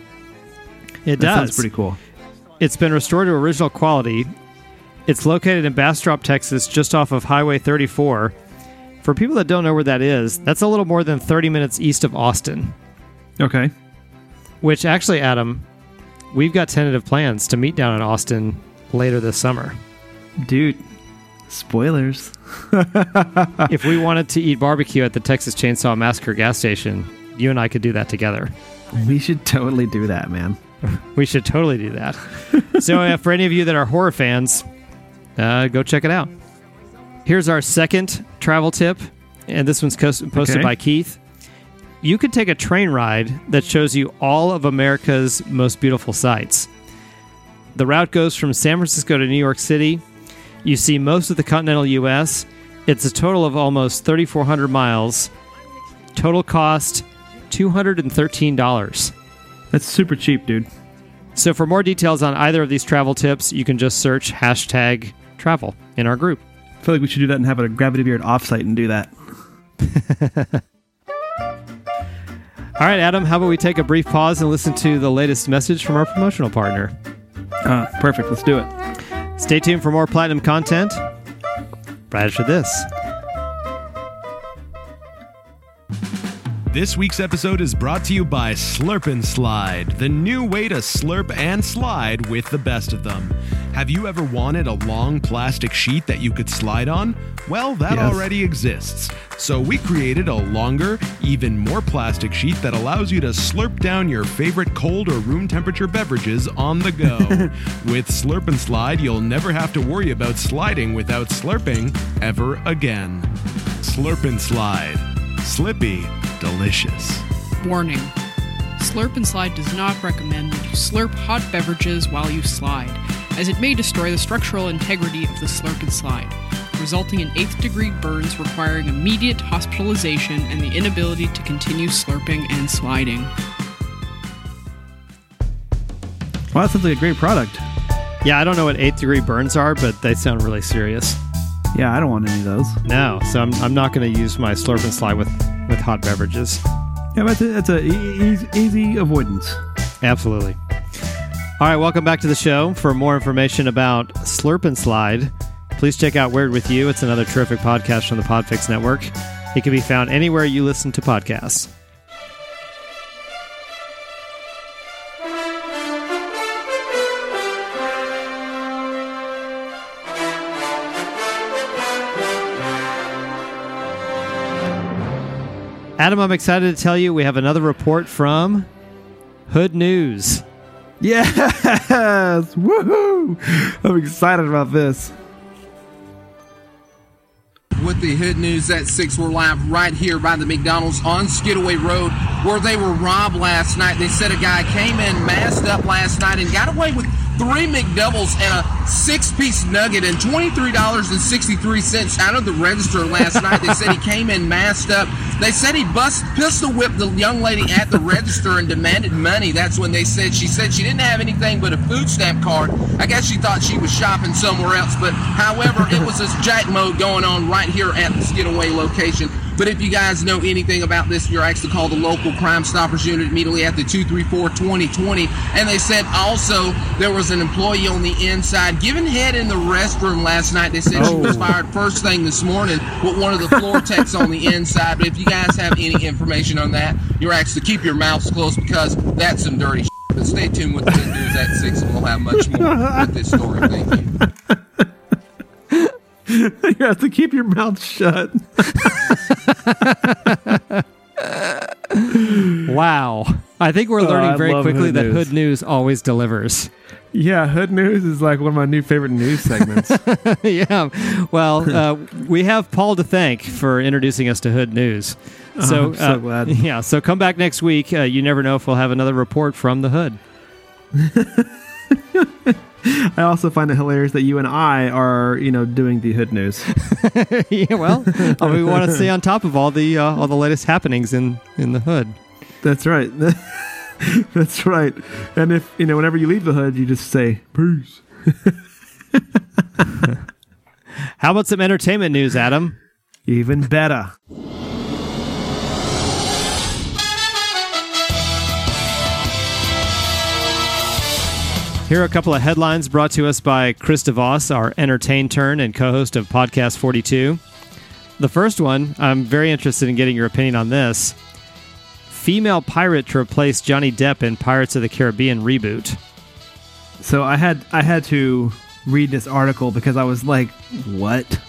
It That does. sounds pretty cool. It's been restored to original quality. It's located in Bastrop, Texas, just off of Highway 34. For people that don't know where that is, that's a little more than 30 minutes east of Austin, Okay. which actually, Adam, we've got tentative plans to meet down in Austin later this summer. Dude, spoilers. if we wanted to eat barbecue at the Texas Chainsaw Massacre gas station, you and I could do that together. We should totally do that, man. We should totally do that. so, uh, for any of you that are horror fans, uh, go check it out. Here's our second travel tip, and this one's posted Okay. by Keith. You could take a train ride that shows you all of America's most beautiful sights. The route goes from San Francisco to New York City. You see most of the continental U.S. It's a total of almost 3,400 miles. Total cost $213. That's super cheap, dude. So, for more details on either of these travel tips, you can just search hashtag travel in our group. I feel like we should do that and have a Gravity Beard offsite and do that. All right, Adam, how about we take a brief pause and listen to the latest message from our promotional partner? Uh, perfect. Let's do it. Stay tuned for more platinum content right after this. This week's episode is brought to you by Slurp and Slide, the new way to slurp and slide with the best of them. Have you ever wanted a long plastic sheet that you could slide on? Well, that Yes. already exists. So we created a longer, even more plastic sheet that allows you to slurp down your favorite cold or room temperature beverages on the go. with Slurp and Slide, you'll never have to worry about sliding without slurping ever again. Slurp and Slide. Slippy, delicious. Warning Slurp and Slide does not recommend that you slurp hot beverages while you slide, as it may destroy the structural integrity of the Slurp and Slide, resulting in eighth degree burns requiring immediate hospitalization and the inability to continue slurping and sliding. Wow, that sounds like a great product. Yeah, I don't know what eighth degree burns are, but they sound really serious. Yeah, I don't want any of those. No, so I'm, I'm not going to use my slurp and slide with, with hot beverages. Yeah, but that's a, easy, easy avoidance. Absolutely. All right, welcome back to the show. For more information about Slurp and Slide, please check out Weird With You. It's another terrific podcast from the Podfix Network. It can be found anywhere you listen to podcasts. Adam, I'm excited to tell you we have another report from Hood News. Yes! Woohoo! I'm excited about this. With the Hood News at 6, we're live right here by the McDonald's on Skidaway Road where they were robbed last night. They said a guy came in masked up last night and got away with three McDoubles and a six-piece nugget and $23.63 out of the register last night. They said he came in masked up. They said he bust pistol whipped the young lady at the register and demanded money. That's when they said she said she didn't have anything but a food stamp card. I guess she thought she was shopping somewhere else, but however, it was this jack mode going on right here at the Skidaway location. But if you guys know anything about this, you're actually call the local Crime Stoppers unit immediately at the 234-2020. And they said also there was an employee on the inside giving head in the restroom last night. They said she was oh. fired first thing this morning with one of the floor techs on the inside. But if you guys have any information on that, you're actually keep your mouths closed because that's some dirty shit. But stay tuned with the news at 6 and we'll have much more with this story. Thank you. you have to keep your mouth shut. Wow. I think we're Oh, learning I very quickly Hood that News. Hood News always delivers. Yeah, Hood News is like one of my new favorite news segments. yeah. Well, uh, we have Paul to thank for introducing us to Hood News. So, Oh, I'm so uh, glad. Yeah. So come back next week. Uh, you never know if we'll have another report from the Hood. I also find it hilarious that you and I are, you know, doing the Hood News. yeah. Well, we want to stay on top of all the uh, all the latest happenings in in the Hood. That's right. That's right. And if, you know, whenever you leave the hood, you just say, peace. How about some entertainment news, Adam? Even better. Here are a couple of headlines brought to us by Chris DeVos, our entertain turn and co host of Podcast 42. The first one, I'm very interested in getting your opinion on this. Female pirate to replace Johnny Depp in Pirates of the Caribbean reboot. So I had I had to read this article because I was like, what?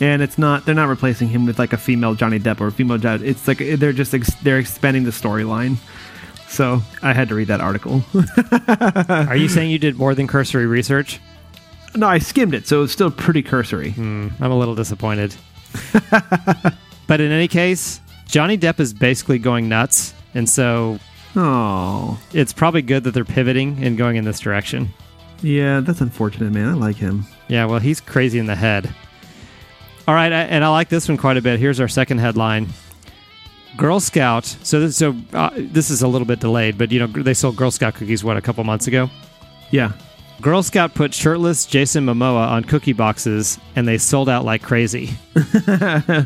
And it's not they're not replacing him with like a female Johnny Depp or a female Johnny. It's like they're just ex- they're expanding the storyline. So I had to read that article. Are you saying you did more than cursory research? no, I skimmed it, so it's still pretty cursory. Hmm, I'm a little disappointed. but in any case, Johnny Depp is basically going nuts, and so Oh, it's probably good that they're pivoting and going in this direction. yeah, that's unfortunate, man. I like him. Yeah, well, he's crazy in the head. All right, and I like this one quite a bit. Here's our second headline: Girl Scout. So, this, so uh, this is a little bit delayed, but you know they sold Girl Scout cookies what a couple months ago. Yeah, Girl Scout put shirtless Jason Momoa on cookie boxes, and they sold out like crazy. I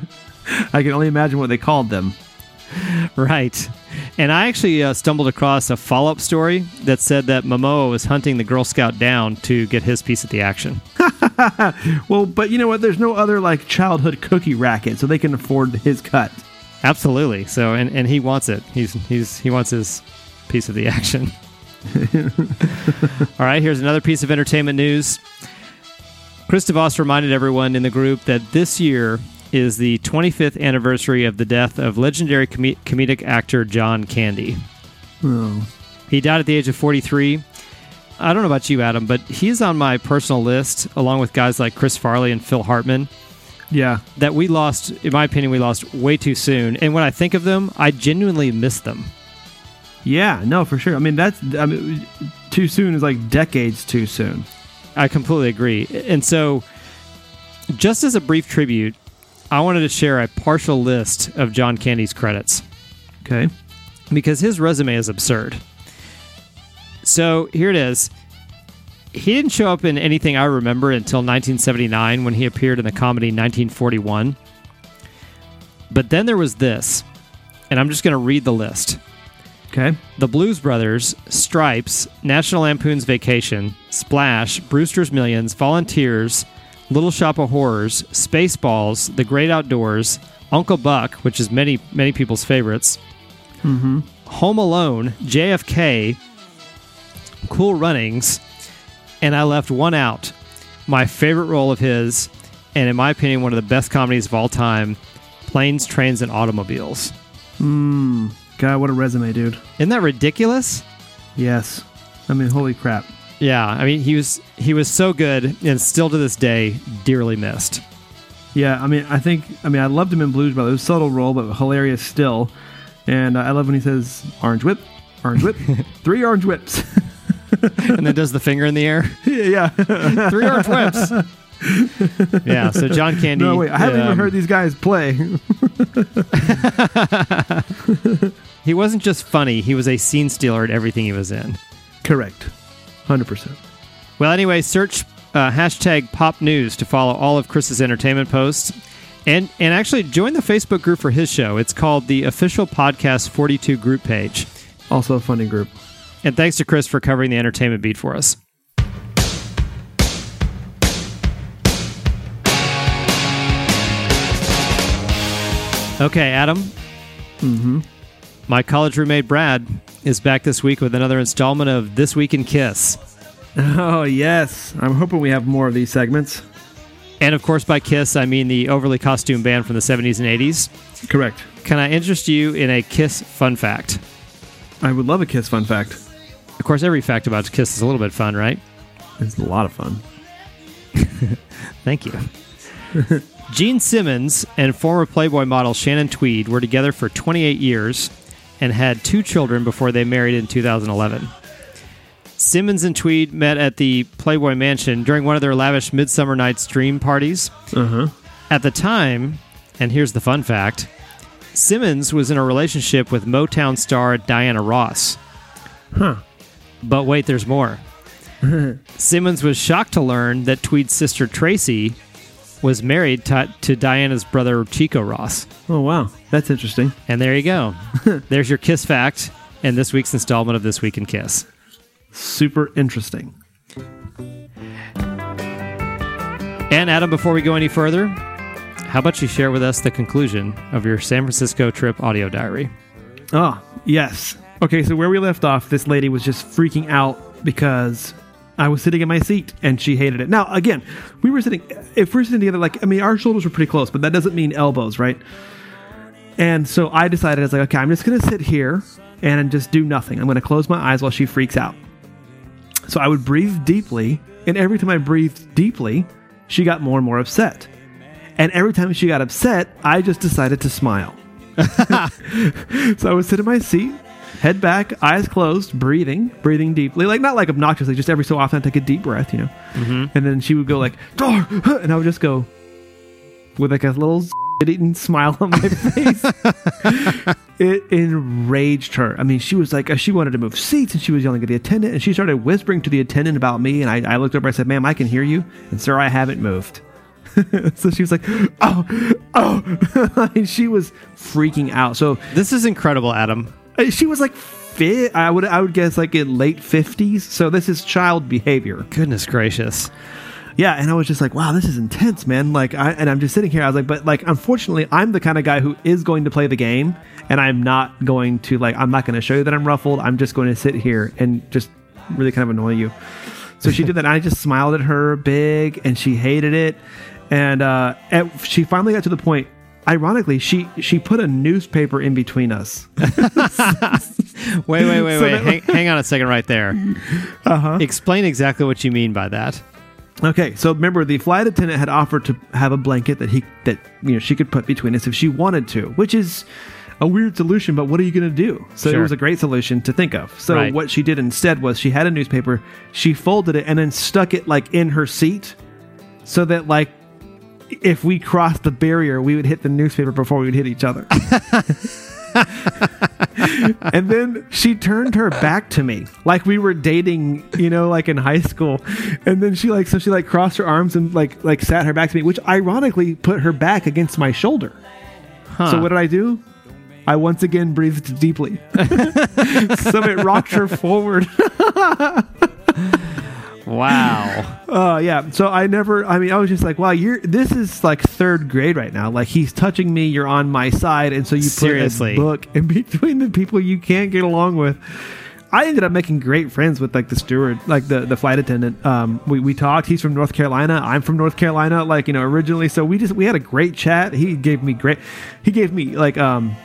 can only imagine what they called them. Right. And I actually uh, stumbled across a follow up story that said that Momoa was hunting the Girl Scout down to get his piece of the action. Well, but you know what? There's no other like childhood cookie racket, so they can afford his cut. Absolutely. So, and, and he wants it. He's he's he wants his piece of the action. All right. Here's another piece of entertainment news. Chris DeVos reminded everyone in the group that this year is the 25th anniversary of the death of legendary com- comedic actor John Candy. Oh, He died at the age of 43. I don't know about you, Adam, but he's on my personal list, along with guys like Chris Farley and Phil Hartman, yeah. that we lost, in my opinion, we lost way too soon. And when I think of them, I genuinely miss them. Yeah, no, for sure. I mean, that's I mean, too soon is like decades too soon. I completely agree. And so, just as a brief tribute, I wanted to share a partial list of John Candy's credits. Okay. because his resume is absurd. So here it is. He didn't show up in anything I remember until 1979 when he appeared in the comedy 1941. But then there was this, and I'm just going to read the list. Okay. The Blues Brothers, Stripes, National Lampoon's Vacation, Splash, Brewster's Millions, Volunteers, Little Shop of Horrors, Spaceballs, The Great Outdoors, Uncle Buck, which is many many people's favorites, Hmm. Home Alone, JFK, Cool Runnings, and I left one out. My favorite role of his, and in my opinion, one of the best comedies of all time, Planes, Trains, and Automobiles. Mmm. God, what a resume, dude. Isn't that ridiculous? Yes. I mean, holy crap. Yeah, I mean he was he was so good and still to this day dearly missed. Yeah, I mean, I think, I mean, I loved him in Blues Brothers. Subtle role, but hilarious still. And uh, I love when he says, orange whip, orange whip, three orange whips. And then does the finger in the air. yeah. Three orange whips. yeah, so John Candy. No, wait, I haven't even um, heard these guys play. He wasn't just funny; he was a scene stealer at everything he was in. Correct. 100%. Well, anyway, search uh, hashtag Pop News to follow all of Chris's entertainment posts, and and actually join the Facebook group for his show. It's called the Official Podcast Forty Two Group Page. Also a funny group. And thanks to Chris for covering the entertainment beat for us. Okay, Adam. Mm-hmm. My college roommate Brad is back this week with another installment of This Week in Kiss. Oh, yes. I'm hoping we have more of these segments. And of course, by Kiss, I mean the overly costume band from the 70s and 80s. Correct. Can I interest you in a Kiss fun fact? I would love a Kiss fun fact. Of course, every fact about Kiss is a little bit fun, right? It's a lot of fun. Thank you. Gene Simmons and former Playboy model Shannon Tweed were together for 28 years and had two children before they married in 2011. Simmons and Tweed met at the Playboy Mansion during one of their lavish Midsummer Night's Dream parties. Uh huh. At the time, and here's the fun fact Simmons was in a relationship with Motown star Diana Ross. Huh. But wait, there's more. Simmons was shocked to learn that Tweed's sister Tracy was married to, to Diana's brother Chico Ross. Oh, wow. That's interesting. And there you go. There's your Kiss fact and this week's installment of This Week in Kiss. Super interesting. And Adam, before we go any further, how about you share with us the conclusion of your San Francisco trip audio diary? Oh, yes. Okay, so where we left off, this lady was just freaking out because I was sitting in my seat and she hated it. Now, again, we were sitting, if we're sitting together, like, I mean, our shoulders were pretty close, but that doesn't mean elbows, right? And so I decided, I was like, okay, I'm just going to sit here and just do nothing. I'm going to close my eyes while she freaks out. So I would breathe deeply, and every time I breathed deeply, she got more and more upset. And every time she got upset, I just decided to smile. so I would sit in my seat, head back, eyes closed, breathing, breathing deeply, like not like obnoxiously, just every so often I take a deep breath, you know. And then she would go like, "Door," and I would just go with like a little eating smile on my face. it enraged her. I mean, she was like, uh, she wanted to move seats, and she was yelling at the attendant, and she started whispering to the attendant about me. And I, I looked over, I said, "Ma'am, I can hear you, and sir, I haven't moved." so she was like, "Oh, oh!" and she was freaking out. So This is incredible, Adam. Uh, she was like, fi- I would, I would guess like in late fifties. So this is child behavior. Goodness gracious. Yeah, and I was just like, wow, this is intense, man. Like, I, and I'm just sitting here. I was like, but like, unfortunately, I'm the kind of guy who is going to play the game, and I'm not going to like, I'm not going to show you that I'm ruffled. I'm just going to sit here and just really kind of annoy you. So she did that. And I just smiled at her big, and she hated it. And uh, at, she finally got to the point. Ironically, she she put a newspaper in between us. Wait, wait, wait, So wait. hang, hang on a second right there. Uh-huh. Explain exactly what you mean by that. Okay, so remember the flight attendant had offered to have a blanket that he that you know she could put between us if she wanted to, which is a weird solution, but what are you going to do? So it was a great solution to think of. So Right. what she did instead was she had a newspaper, she folded it and then stuck it like in her seat so that like if we crossed the barrier, we would hit the newspaper before we would hit each other. and then she turned her back to me like we were dating, you know, like in high school. And then she like so she like crossed her arms and like like sat her back to me, which ironically put her back against my shoulder. So what did I do? I once again breathed deeply. so it rocked her forward. Wow. Oh yeah. So I never. I mean, I was just like, wow, you're. This is like third grade right now. Like he's touching me. You're on my side, and so you put Seriously. a book in between the people you can't get along with. I ended up making great friends with like the steward, like the the flight attendant. Um, we we talked. He's from North Carolina. I'm from North Carolina. Like you know originally. So we just we had a great chat. He gave me great. He gave me like um.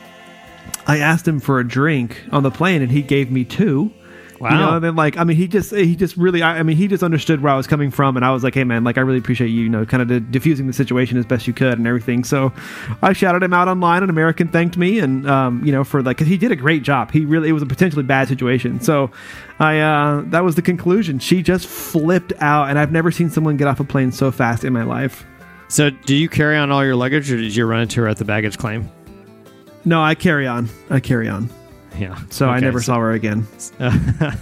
I asked him for a drink on the plane, and he gave me two. You know, Wow. and then like I mean, he just he just really I, I mean he just understood where I was coming from, and I was like, hey man, like I really appreciate you, you know, kind of di- diffusing the situation as best you could and everything. So I shouted him out online, and American thanked me, and um, you know, for like 'cause he did a great job. He really it was a potentially bad situation. So I uh, that was the conclusion. She just flipped out, and I've never seen someone get off a plane so fast in my life. So, do you carry on all your luggage, or did you run into her at the baggage claim? No, I carry on. I carry on. Yeah. So I Okay, never saw her again.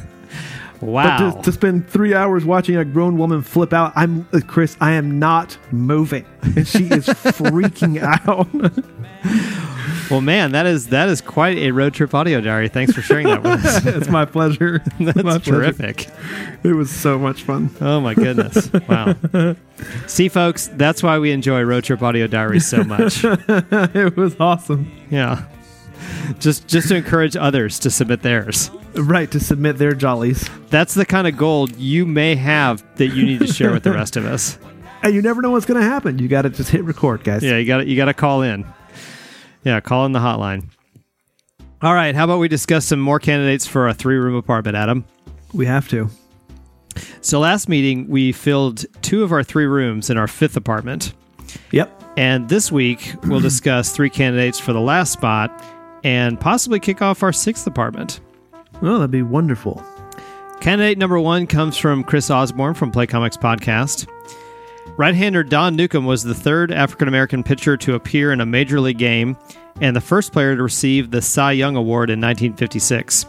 Wow. But to, to spend three hours watching a grown woman flip out, I'm uh, Chris. I am not moving, and she is freaking out. well, man, that is that is quite a road trip audio diary. Thanks for sharing that with us. it's my pleasure. That's my pleasure. terrific. It was so much fun. Oh my goodness! Wow. See, folks, that's why we enjoy road trip audio diaries so much. it was awesome. Yeah. Just just to encourage others to submit theirs. Right to submit their jollies, That's the kind of gold you may have that you need to share with the rest of us. and you never know what's going to happen. You got to just hit record, guys. Yeah, you got you got to call in. Yeah, call in the hotline. All right, how about we discuss some more candidates for a three-room apartment, Adam? we have to. So last meeting we filled two of our three rooms in our fifth apartment, Yep. and this week we'll discuss three candidates for the last spot and possibly kick off our sixth apartment. Well, that'd be wonderful. Candidate number one comes from Chris Osborne from Play Comics Podcast. Right-hander Don Newcombe was the third African American pitcher to appear in a major league game and the first player to receive the Cy Young Award in 1956.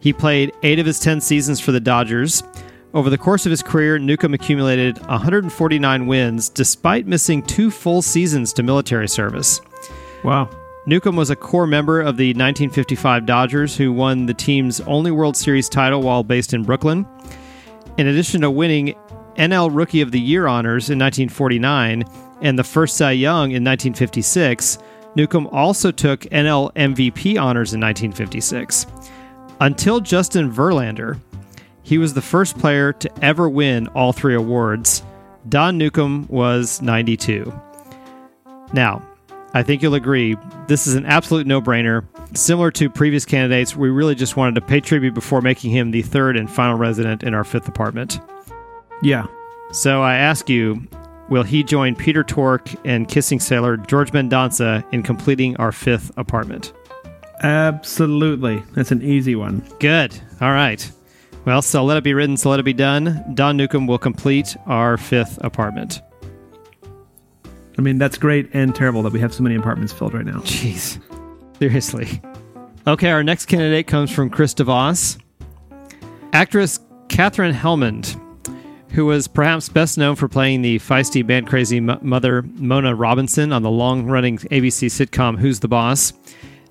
He played eight of his 10 seasons for the Dodgers. Over the course of his career, Newcombe accumulated 149 wins despite missing two full seasons to military service. Wow. Newcombe was a core member of the 1955 Dodgers, who won the team's only World Series title while based in Brooklyn. In addition to winning NL Rookie of the Year honors in 1949 and the first Cy Young in 1956, Newcombe also took NL MVP honors in 1956. Until Justin Verlander, he was the first player to ever win all three awards. Don Newcombe was 92. Now, I think you'll agree this is an absolute no brainer. Similar to previous candidates, we really just wanted to pay tribute before making him the third and final resident in our fifth apartment. Yeah. So I ask you, will he join Peter Tork and kissing sailor George Mendonça in completing our fifth apartment? Absolutely. That's an easy one. Good. All right. Well, so let it be written, so let it be done. Don Newcombe will complete our fifth apartment. I mean, that's great and terrible that we have so many apartments filled right now. Jeez. Seriously. Okay, our next candidate comes from Chris DeVos. Actress Katherine Helmond, who was perhaps best known for playing the feisty band crazy m- mother Mona Robinson on the long running ABC sitcom Who's the Boss.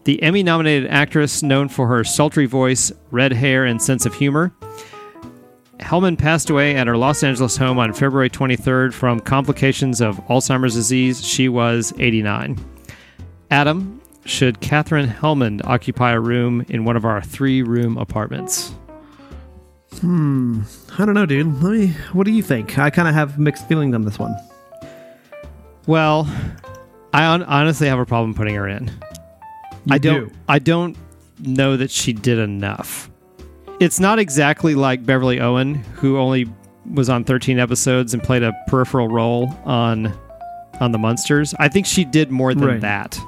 The Emmy nominated actress, known for her sultry voice, red hair, and sense of humor. Helmond passed away at her Los Angeles home on February 23rd from complications of Alzheimer's disease. She was 89. Adam, should Katherine Helmond occupy a room in one of our three room apartments? Hmm. I don't know, dude. Let me. What do you think? I kind of have mixed feelings on this one. Well, I hon- honestly have a problem putting her in. You I don't. do. I don't know that she did enough. It's not exactly like Beverly Owen, who only was on 13 episodes and played a peripheral role on on the Munsters. I think she did more than Right. that.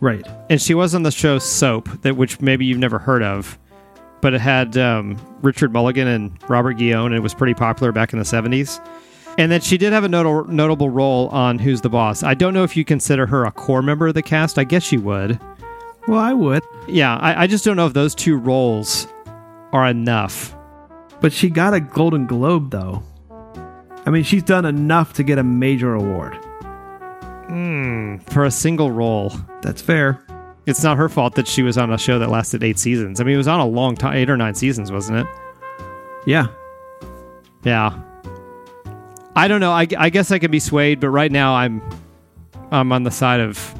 Right. and she was on the show Soap, that which maybe you've never heard of, but it had um, Richard Mulligan and Robert Guillaume, and it was pretty popular back in the seventies. And then she did have a notable notable role on Who's the Boss. I don't know if you consider her a core member of the cast. I guess she would, Well, I would, Yeah, I, I just don't know if those two roles are enough. but she got a Golden Globe though. I mean, she's done enough to get a major award. Hmm, for a single role. That's fair. It's not her fault that she was on a show that lasted eight seasons. I mean, it was on a long time, eight or nine seasons, wasn't it? Yeah. Yeah. I don't know. I, I guess I could be swayed, but right now I'm I'm on the side of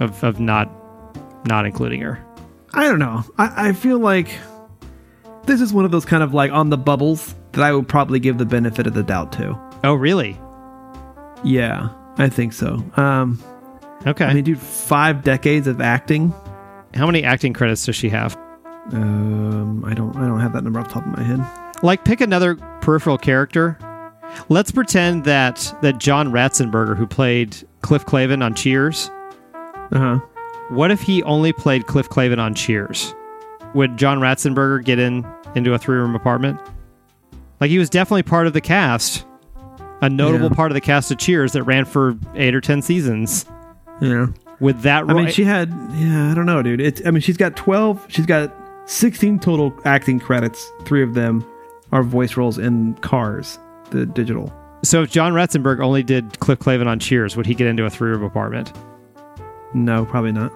of, of not not including her. I don't know. I, I feel like this is one of those kind of like on the bubbles that I would probably give the benefit of the doubt to. Oh, really? Yeah, I think so. Um, Okay. I mean, dude, five decades of acting. How many acting credits does she have? Um, I don't, I don't have that number off the top of my head. Like, pick another peripheral character. Let's pretend that that John Ratzenberger, who played Cliff Clavin on Cheers, Uh huh. what if he only played Cliff Clavin on Cheers? Would John Ratzenberger get in into a three room apartment? Like he was definitely part of the cast, a notable Yeah. part of the cast of Cheers that ran for eight or ten seasons. Yeah. With that, I role, mean, she had. Yeah, I don't know, dude. It's. I mean, she's got twelve. She's got sixteen total acting credits. Three of them are voice roles in Cars, the digital. so if John Ratzenberger only did Cliff Clavin on Cheers, would he get into a three room apartment No, probably not.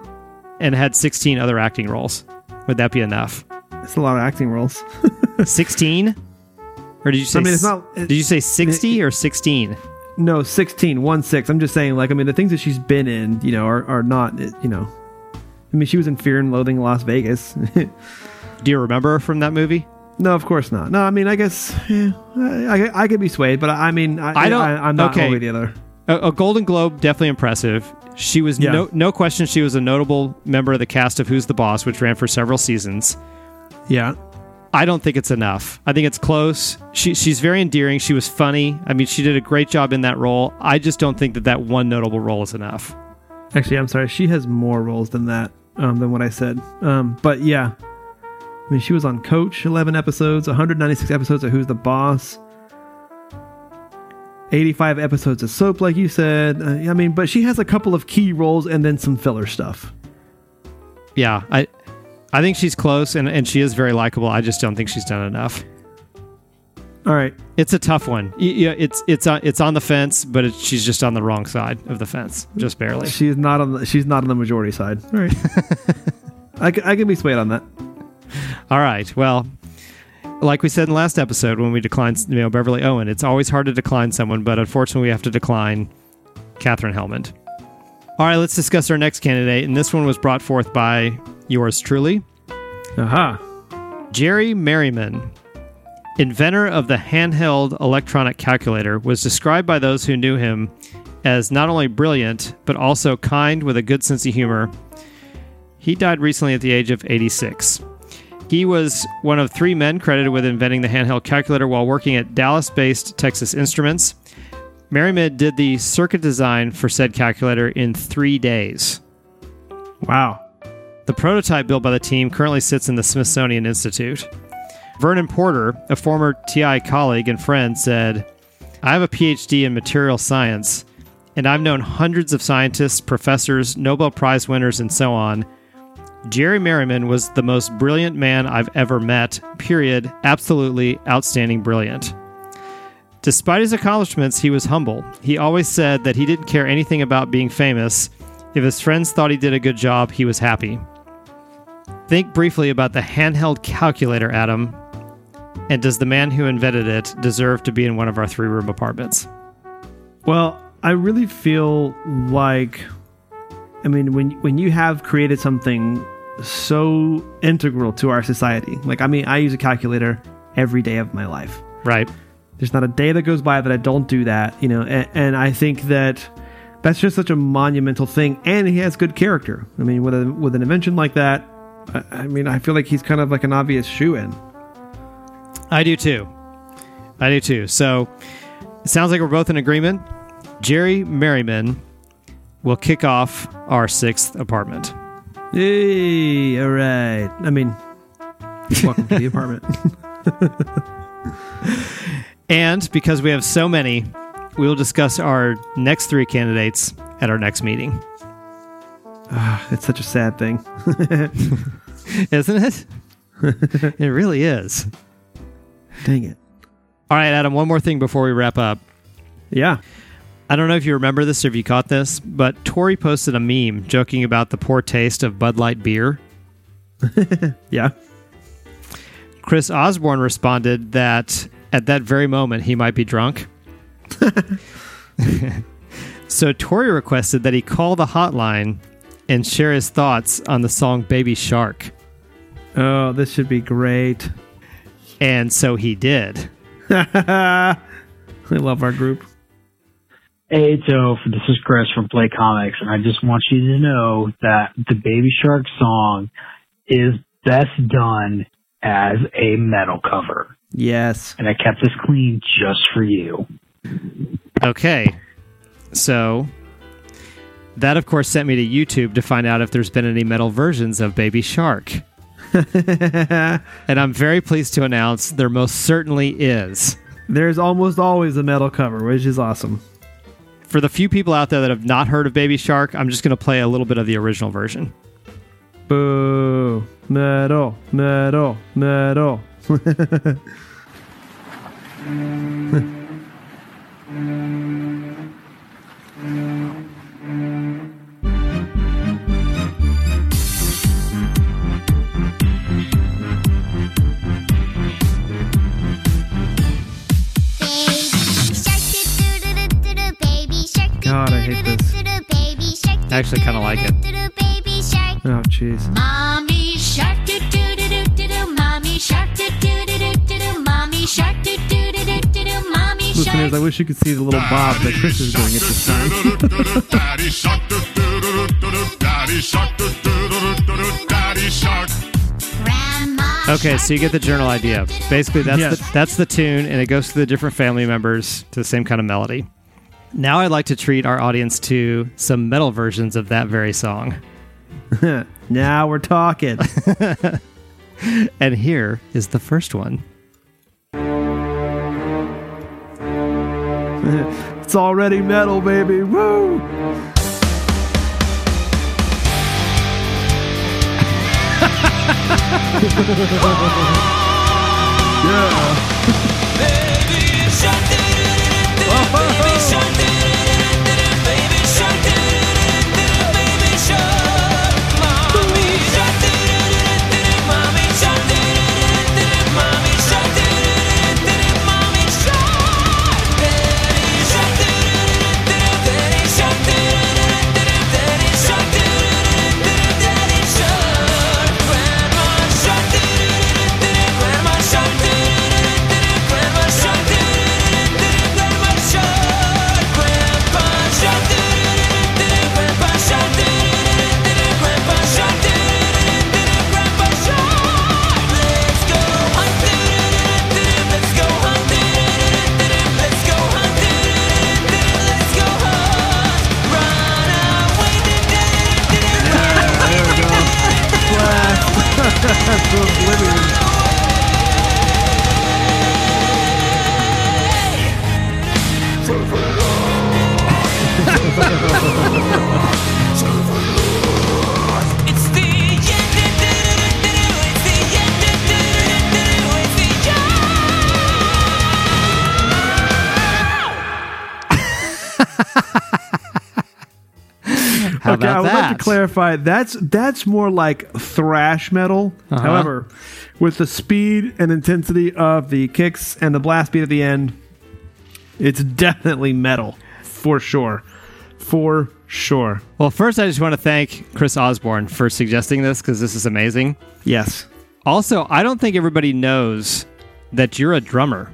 and had sixteen other acting roles? Would that be enough? It's a lot of acting roles. Sixteen, or did you say? I mean, it's not- it- did you say sixty or sixteen? No, 16, 1 6. I'm just saying, like, I mean, the things that she's been in, you know, are, are not, you know. I mean, she was in Fear and Loathing in Las Vegas. Do you remember from that movie? no, of course not. No, I mean, I guess yeah, I, I, I could be swayed, but I, I mean, I, I don't- I, am not okay. one way or the other. a, a Golden Globe definitely impressive. She was Yeah. no no question she was a notable member of the cast of Who's the Boss, which ran for several seasons. Yeah. I don't think it's enough. I think it's close. She she's very endearing. She was funny. I mean, she did a great job in that role. I just don't think that that one notable role is enough. Actually, I'm sorry. She has more roles than that, um, than what I said. Um, but yeah. I mean, she was on Coach, 11 episodes, 196 episodes of Who's the Boss, 85 episodes of Soap, like you said. Uh, I mean, but she has a couple of key roles and then some filler stuff. Yeah, I I think she's close and, and she is very likable. I just don't think she's done enough. All right. It's a tough one. Yeah, it's it's on it's on the fence, but it, she's just on the wrong side of the fence, just barely. She's not on the, she's not on the majority side. All right, I can be swayed on that. All right. Well, like we said in the last episode when we declined, you know, Beverly Owen, it's always hard to decline someone, but unfortunately, we have to decline Katherine Helmond. All right, let's discuss our next candidate, and this one was brought forth by yours truly, Aha. Jerry Merryman. Inventor of the handheld electronic calculator, was described by those who knew him as not only brilliant, but also kind with a good sense of humor. He died recently at the age of 86. He was one of three men credited with inventing the handheld calculator while working at Dallas based Texas Instruments. Merryman did the circuit design for said calculator in three days. Wow. The prototype built by the team currently sits in the Smithsonian Institute. Vernon Porter, a former TI colleague and friend, said, I have a PhD in material science, and I've known hundreds of scientists, professors, Nobel Prize winners, and so on. Jerry Merryman was the most brilliant man I've ever met, period. Absolutely outstanding brilliant. Despite his accomplishments, he was humble. He always said that he didn't care anything about being famous. If his friends thought he did a good job, he was happy. Think briefly about the handheld calculator, Adam. And does the man who invented it deserve to be in one of our three room apartments? Well, I really feel like, I mean, when when you have created something so integral to our society, like I mean, I use a calculator every day of my life. Right. There's not a day that goes by that I don't do that, you know. And, and I think that that's just such a monumental thing. And he has good character. I mean, with a with an invention like that, I, I mean, I feel like he's kind of like an obvious shoe in. I do too. I do too. So it sounds like we're both in agreement. Jerry Merryman will kick off our sixth apartment. Yay! All right. I mean, welcome to the apartment. And because we have so many, we will discuss our next three candidates at our next meeting. Ah, it's such a sad thing. Isn't it? it really is. Dang it. All right, Adam, one more thing before we wrap up. Yeah. I don't know if you remember this or if you caught this, but Tori posted a meme joking about the poor taste of Bud Light beer. Yeah. Chris Osborne responded that at that very moment he might be drunk. so Tori requested that he call the hotline and share his thoughts on the song Baby Shark. Oh, this should be great. And so he did. I love our group. Hey, Toph, this is Chris from Play Comics, and I just want you to know that the Baby Shark song is best done as a metal cover. Yes. And I kept this clean just for you. Okay. So that of course sent me to YouTube to find out if there's been any metal versions of Baby Shark. and I'm very pleased to announce there most certainly is. There's almost always a metal cover, which is awesome. For the few people out there that have not heard of Baby Shark, I'm just going to play a little bit of the original version. Boo. Metal, metal, metal. God, I hate this. I actually kind of like it. Oh, jeez. Mommy shark doo doo doo doo doo doo. Mommy shark doo doo doo doo doo doo. Mommy shark doo doo doo doo doo doo. Mommy Listeners. I wish you could see the little bob that Chris is doing at this time. Daddy shark, do do do do do. Daddy shark, do do do do do. Daddy shark. Okay, so you get the general idea. Basically, that's Yes. the, that's the tune, and it goes to the different family members to the same kind of melody. Now, I'd like to treat our audience to some metal versions of that very song. now we're talking. And here is the first one. it's already metal, baby. Woo! yeah. How to clarify. That's that's more like thrash metal. Uh-huh. However, with the speed and intensity of the kicks and the blast beat at the end, it's definitely metal for sure. For sure. Well, first, I just want to thank Chris Osborne for suggesting this because this is amazing. Yes, Also, I don't think everybody knows that you're a drummer.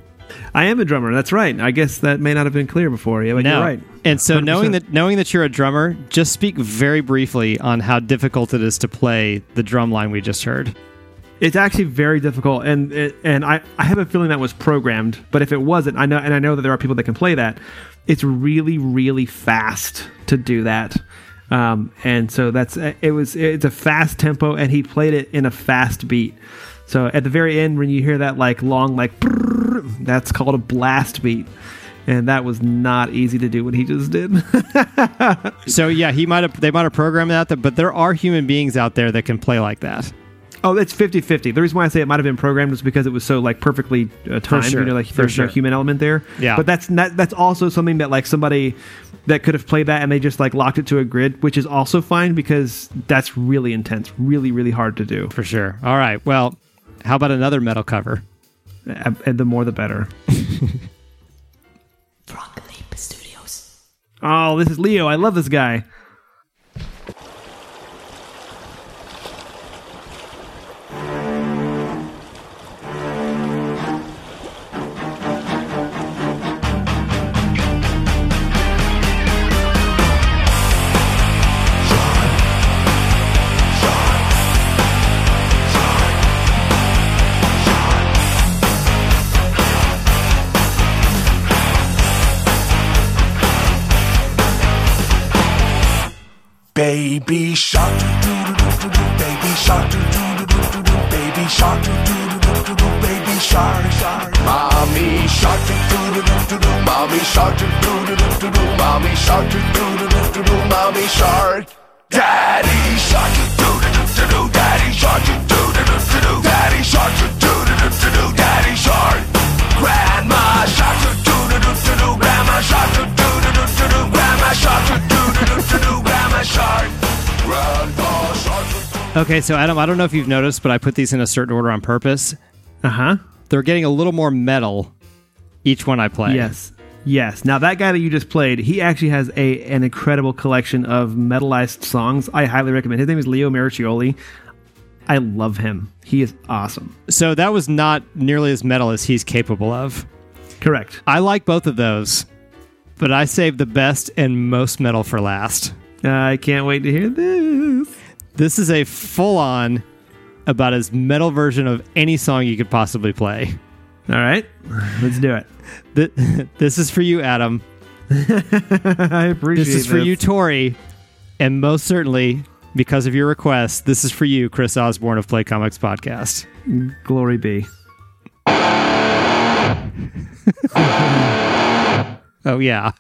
I am a drummer. That's right. I guess that may not have been clear before. Yeah, but no. you're right. And so 100%. knowing that knowing that you're a drummer, just speak very briefly on how difficult it is to play the drum line we just heard. It's actually very difficult, and and I, I have a feeling that was programmed. But if it wasn't, I know and I know that there are people that can play that. It's really really fast to do that, um, and so that's it was it's a fast tempo, and he played it in a fast beat. So at the very end, when you hear that like long like brrrr, that's called a blast beat, and that was not easy to do what he just did. So yeah, he might have they might have programmed that, but there are human beings out there that can play like that. oh, it's 50-50. The reason why I say it might have been programmed was because it was so like perfectly uh, timed. sure, You know, like there's sure. no human element there. Yeah. but that's not, that's also something that like somebody that could have played that and they just like locked it to a grid, which is also fine because that's really intense, really really hard to do. For sure. All right. Well, how about another metal cover? Uh, And the more the better. Oh, this is Leo. I love this guy. Baby shark, baby shark, baby shark, baby shark. Mommy shark, mommy shark, mommy shark, mommy shark. Daddy shark, daddy shark, daddy shark, daddy shark. Grandma shark, grandma shark, grandma shark, Okay, so Adam, I don't know if you've noticed, but I put these in a certain order on purpose. Uh huh. They're getting a little more metal each one I play. Yes. Yes. Now that guy that you just played, he actually has a an incredible collection of metalized songs. I highly recommend. His name is Leo Moracchioli. I love him. He is awesome. So that was not nearly as metal as he's capable of. Correct. I like both of those, but I saved the best and most metal for last. I can't wait to hear this. This is a full on, about as metal version of any song you could possibly play. All right, let's do it. Th- This is for you, Adam. I appreciate it. This is for you, Tori. And most certainly, because of your request, this is for you, Chris Osborne of Play Comics Podcast. Glory be. Oh, yeah.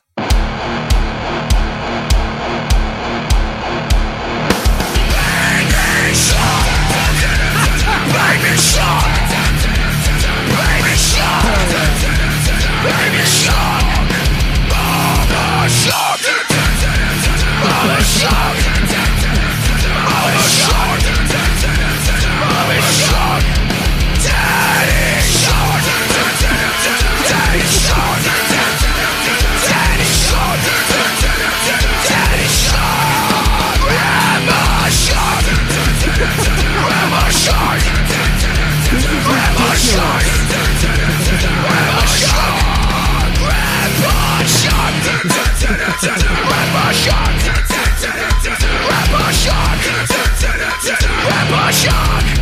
Shot! Emotion! Emotion!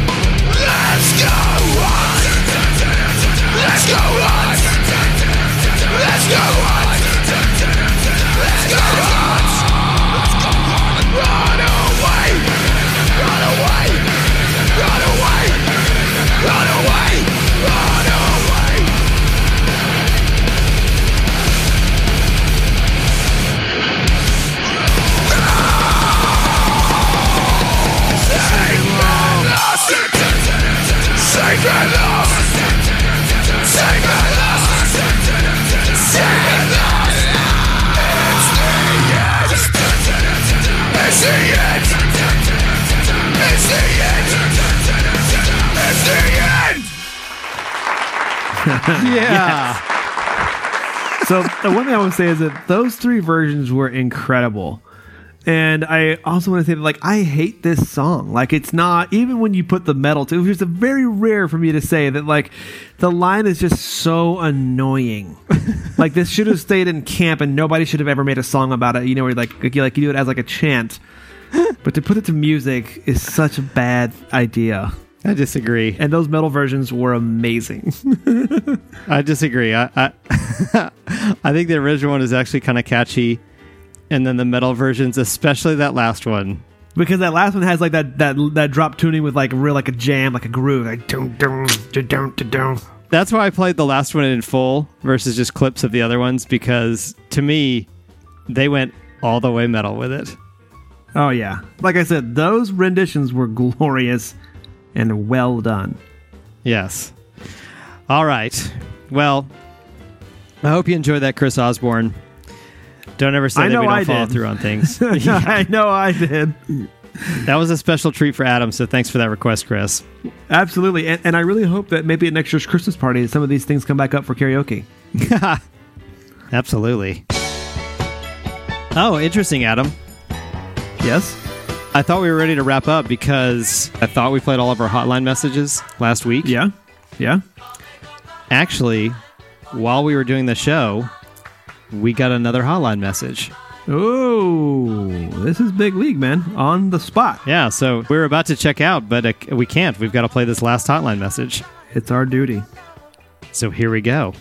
Yeah. So the one thing I want to say is that those three versions were incredible. And I also want to say that, like, I hate this song. Like, it's not even when you put the metal to. It, it's very rare for me to say that, like, the line is just so annoying. like, this should have stayed in camp, and nobody should have ever made a song about it. You know, where like, like you like you do it as like a chant. But to put it to music is such a bad idea. I disagree. And those metal versions were amazing. I disagree. I I, I think the original one is actually kind of catchy, and then the metal versions, especially that last one. because that last one has like that that that drop tuning with like real like a jam, like a groove, like dum dum dum dum. That's why I played the last one in full versus just clips of the other ones because to me, they went all the way metal with it. Oh yeah, like I said, those renditions were glorious and well done. Yes. All right. Well, I hope you enjoyed that, Chris Osborne. Don't ever say I that know we don't I follow did. through on things. I know I did. that was a special treat for Adam, so thanks for that request, Chris. Absolutely, and, and I really hope that maybe at next year's Christmas party, some of these things come back up for karaoke. Absolutely. Oh, interesting, Adam. Yes. I thought we were ready to wrap up because I thought we played all of our hotline messages last week. Yeah. Yeah. Actually, while we were doing the show, we got another hotline message. Oh, this is big league, man. On the spot. Yeah, so we are about to check out, but uh, we can't. We've got to play this last hotline message. It's our duty. So here we go.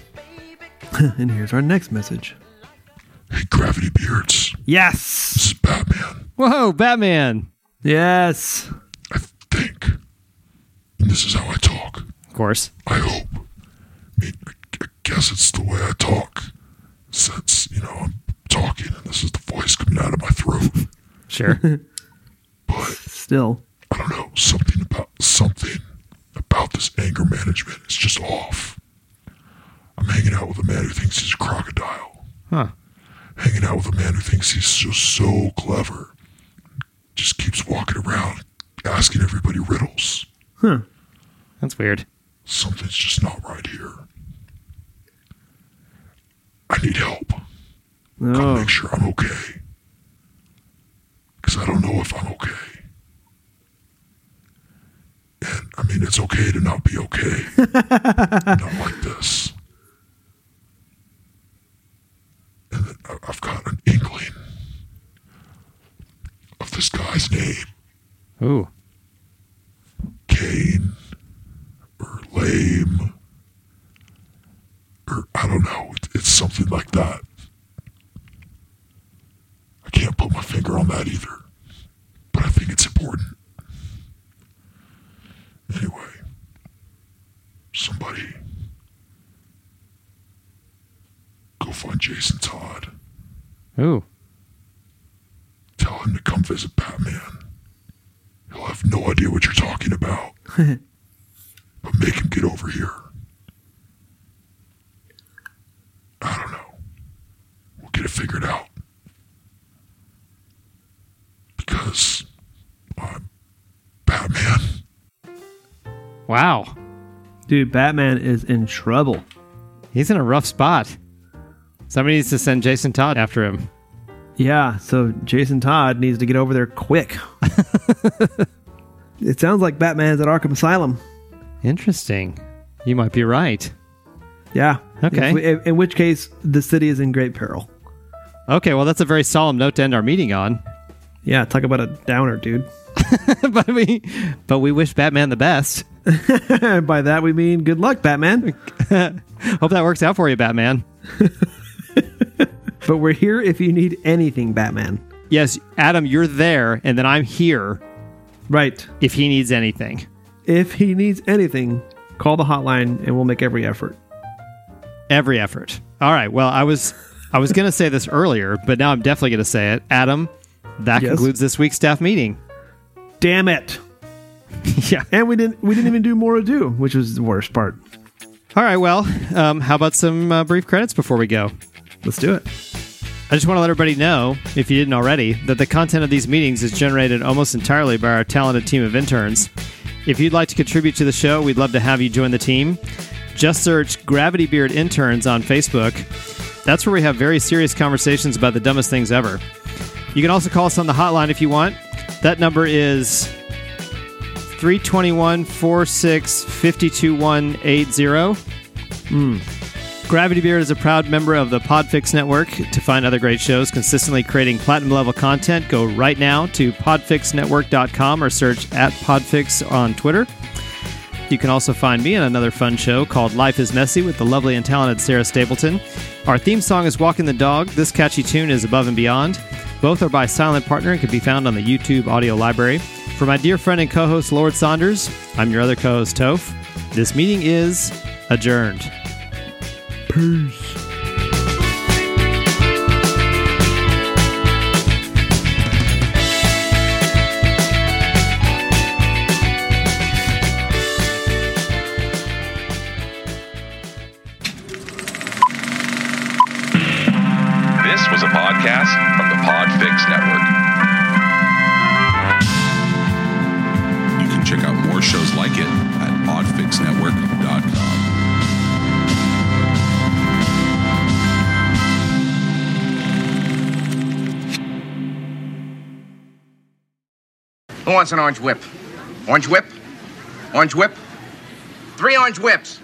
and here's our next message. Hey, Gravity Beards. Yes. This is Batman. Whoa, Batman. Yes. I think. And this is how I talk. Of course. I hope. I mean, I, I guess it's the way I talk. Since, you know, I'm talking and this is the voice coming out of my throat. Sure. but Still. I don't know, something about something about this anger management is just off. I'm hanging out with a man who thinks he's a crocodile. Huh. Hanging out with a man who thinks he's just so clever. Just keeps walking around asking everybody riddles. Huh. That's weird. Something's just not right here. I need help. Gotta Oh. make sure I'm okay. Because I don't know if I'm okay. And I mean, it's okay to not be okay. not like this. And I've got an inkling of this guy's name Who? Kane or lame or I don't know. It's something like that. I can't put my finger on that either, but I think it's important. Anyway, somebody go find Jason Todd. Who? Tell him to come visit Batman. He'll have no idea what you're talking about. but make him get over here. I don't know. We'll get it figured out. Because I'm Batman. Wow. Dude, Batman is in trouble. He's in a rough spot. Somebody needs to send Jason Todd after him. Yeah, so Jason Todd needs to get over there quick. it sounds like Batman's at Arkham Asylum. Interesting. You might be right. Yeah. Okay. We- in, in which case, the city is in great peril. Okay, well, that's a very solemn note to end our meeting on. Yeah, talk about a downer, dude. but we, but we wish Batman the best. By that we mean good luck, Batman. Hope that works out for you, Batman. But we're here if you need anything, Batman. Yes, Adam, you're there, and then I'm here Right. if he needs anything. If he needs anything, call the hotline and we'll make every effort. Every effort. All right. Well, I was, I was going to say this earlier, but now I'm definitely going to say it. Adam, that Yes? concludes this week's staff meeting. Damn it. yeah. And we didn't we didn't even do more ado, which was the worst part. All right. Well, um, how about some uh, brief credits before we go? Let's do it. I just want to let everybody know, if you didn't already, that the content of these meetings is generated almost entirely by our talented team of interns. If you'd like to contribute to the show, we'd love to have you join the team. Just search Gravity Beard Interns on Facebook. That's where we have very serious conversations about the dumbest things ever. You can also call us on the hotline if you want. That number is 321 46 52180. Hmm. Gravity Beard is a proud member of the Podfix Network. To find other great shows consistently creating platinum level content, go right now to podfixnetwork.com or search at Podfix on Twitter. You can also find me on another fun show called Life is Messy with the lovely and talented Sarah Stapleton. Our theme song is Walking the Dog. This catchy tune is Above and Beyond. Both are by Silent Partner and can be found on the YouTube audio library. For my dear friend and co host Lord Saunders, I'm your other co host Toph. This meeting is adjourned. Peace. The Network. You can check out more shows like it at podfixnetwork.com. Who wants an orange whip? Orange whip? Orange whip? Three orange whips.